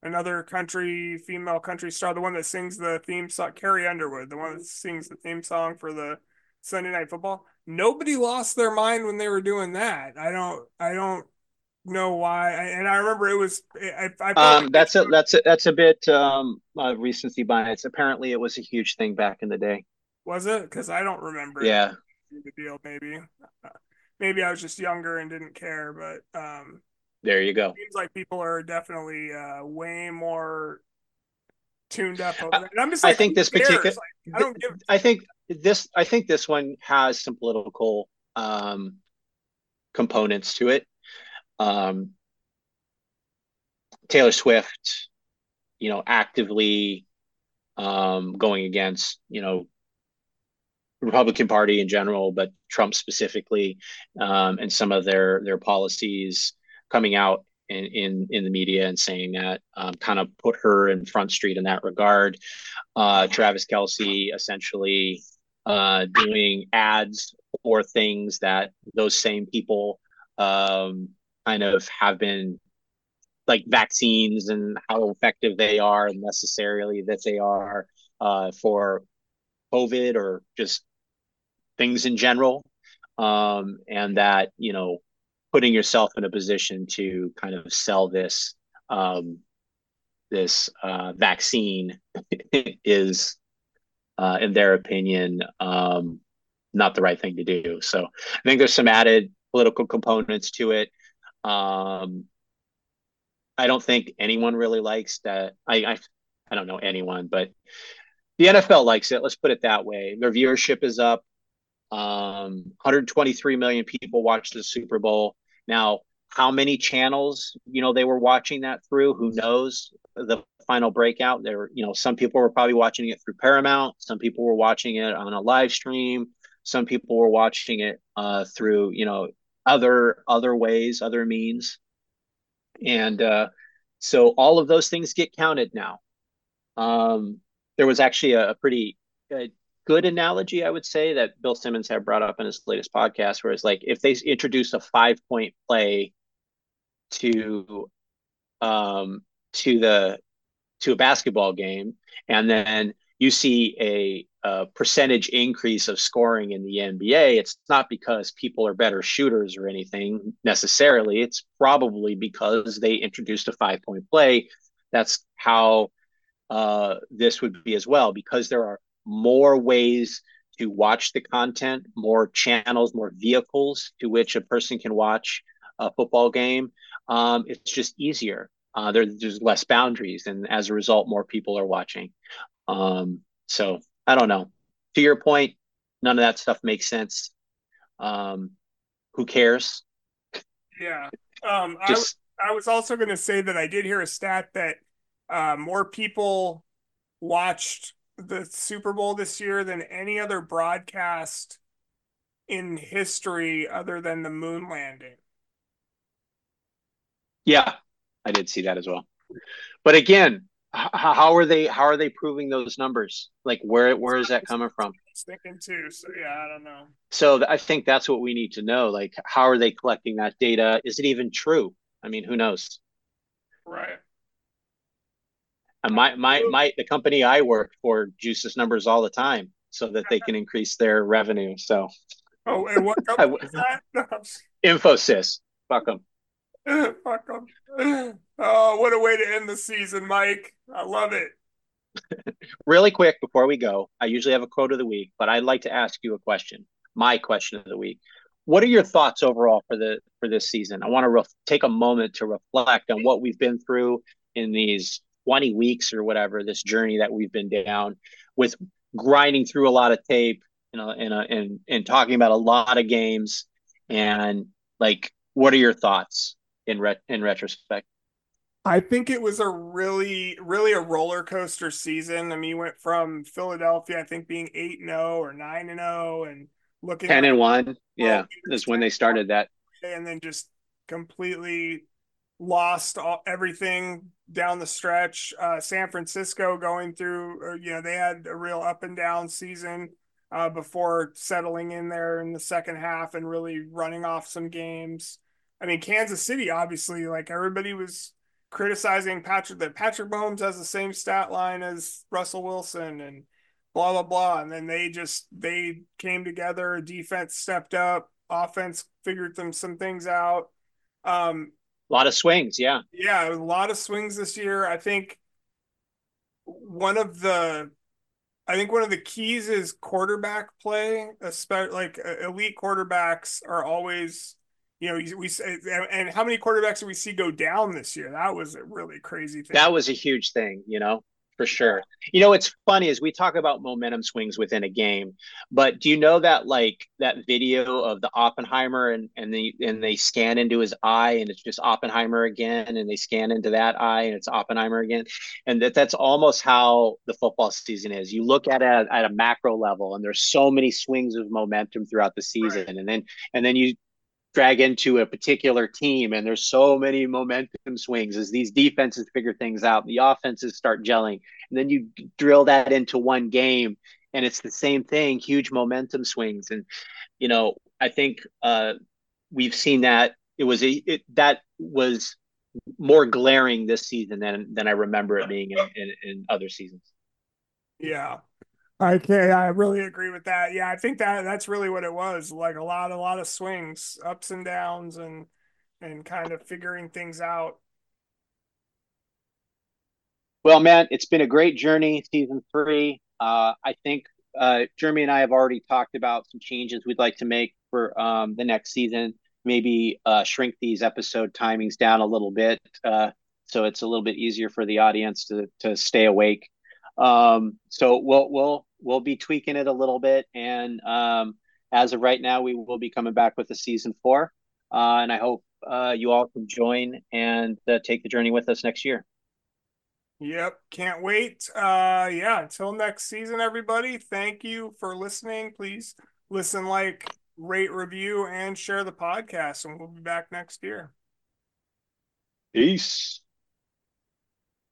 another country female country star, the one that sings the theme song, Carrie Underwood, the one that sings the theme song for the Sunday Night Football. Nobody lost their mind when they were doing that. I don't. I don't know why. And I remember it was. I, I um, like that's a that's a that's a bit um uh, recency bias. Apparently, it was a huge thing back in the day. Was it? Because I don't remember. Yeah. The deal, maybe. Uh, maybe I was just younger and didn't care, but um. There you go. Seems like people are definitely uh, way more tuned up over there. And I'm just like, I think this particular. Like, I don't give. I think this. I think this one has some political um, components to it. Um, Taylor Swift, you know, actively um, going against, you know, Republican Party in general, but Trump specifically, um, and some of their their policies coming out in in, in the media and saying that um, kind of put her in front street in that regard. Uh, Travis Kelce essentially uh, doing ads for things that those same people um, kind of have been like vaccines and how effective they are and necessarily that they are uh, for COVID or just things in general. Um, and that, you know, putting yourself in a position to kind of sell this um, this uh, vaccine is, uh, in their opinion, um, not the right thing to do. So I think there's some added political components to it. Um, I don't think anyone really likes that. I, I I don't know anyone, but the NFL likes it. Let's put it that way. Their viewership is up. Um, 123 million people watched the Super Bowl. Now, how many channels you know they were watching that through? Who knows? The final breakout. There you know some people were probably watching it through Paramount. Some people were watching it on a live stream. Some people were watching it uh, through you know other other ways, other means, and uh, so all of those things get counted now. Um, there was actually a, a pretty uh, good analogy, I would say, that Bill Simmons had brought up in his latest podcast, where it's like if they introduce a five point play to um, to the to a basketball game, and then you see a, a, percentage increase of scoring in the NBA, it's not because people are better shooters or anything necessarily. It's probably because they introduced a five point play. That's how uh, this would be as well, because there are more ways to watch the content, more channels, more vehicles to which a person can watch a football game. Um, it's just easier. Uh, there, there's less boundaries, and as a result, more people are watching. Um, so I don't know. To your point, none of that stuff makes sense. Um, who cares? Yeah. Um, Just, I, I was also going to say that I did hear a stat that uh, more people watched the Super Bowl this year than any other broadcast in history other than the moon landing. Yeah, I did see that as well. But again, how are they how are they proving those numbers? Like where where is that coming from? thinking too so yeah i don't know. So i think that's what we need to know like how are they collecting that data? Is it even true? I mean who knows? Right Uh, my my my the company i work for juices numbers all the time so that they can increase their revenue so oh and what company is that infosys fuck them fuck them Oh, what a way to end the season, Mike. I love it. really quick before we go, I usually have a quote of the week, but I'd like to ask you a question. My question of the week. What are your thoughts overall for the for this season? I want to ref- take a moment to reflect on what we've been through in these 20 weeks or whatever this journey that we've been down with grinding through a lot of tape, you know, and uh, and and talking about a lot of games and like what are your thoughts in re- in retrospect? I think it was a really, really a roller coaster season. I mean, you went from Philadelphia, I think, being eight and zero oh or nine and zero, oh and looking ten and one. Oh, yeah, that's when they started that, and then just completely lost all, everything down the stretch. Uh, San Francisco going through, you know, they had a real up and down season uh, before settling in there in the second half and really running off some games. I mean, Kansas City, obviously, like everybody was criticizing Patrick that Patrick Mahomes has the same stat line as Russell Wilson and blah blah blah. And then they just they came together, defense stepped up, offense figured them some things out. Um, a lot of swings, yeah. Yeah, a lot of swings this year. I think one of the I think one of the keys is quarterback play, especially like elite quarterbacks are always you know, we say and how many quarterbacks did we see go down this year? That was a really crazy thing. That was a huge thing, you know, for sure. You know, it's funny as we talk about momentum swings within a game, but do you know that like that video of the Oppenheimer and and they and they scan into his eye and it's just Oppenheimer again, and they scan into that eye and it's Oppenheimer again, and that that's almost how the football season is. You look at it at a macro level, and there's so many swings of momentum throughout the season, right. and then and then you drag into a particular team and there's so many momentum swings as these defenses figure things out the offenses start gelling. And then you drill that into one game and it's the same thing huge momentum swings. And you know i think uh, we've seen that it was a it, that was more glaring this season than than i remember it being in, in, in other seasons. Yeah Okay, I really agree with that. Yeah, I think that that's really what it was. Like a lot, a lot of swings, ups and downs, and and kind of figuring things out. Well, man, it's been a great journey, season three. Uh, I think uh, Jerimie and I have already talked about some changes we'd like to make for um, the next season. Maybe uh, shrink these episode timings down a little bit, uh, so it's a little bit easier for the audience to to stay awake. Um, so we'll we'll we'll be tweaking it a little bit, and um, as of right now, we will be coming back with a season four, uh, and I hope uh, you all can join and uh, take the journey with us next year. Yep, can't wait. Uh, yeah, until next season, everybody. Thank you for listening. Please listen, like, rate, review, and share the podcast, and we'll be back next year. Peace.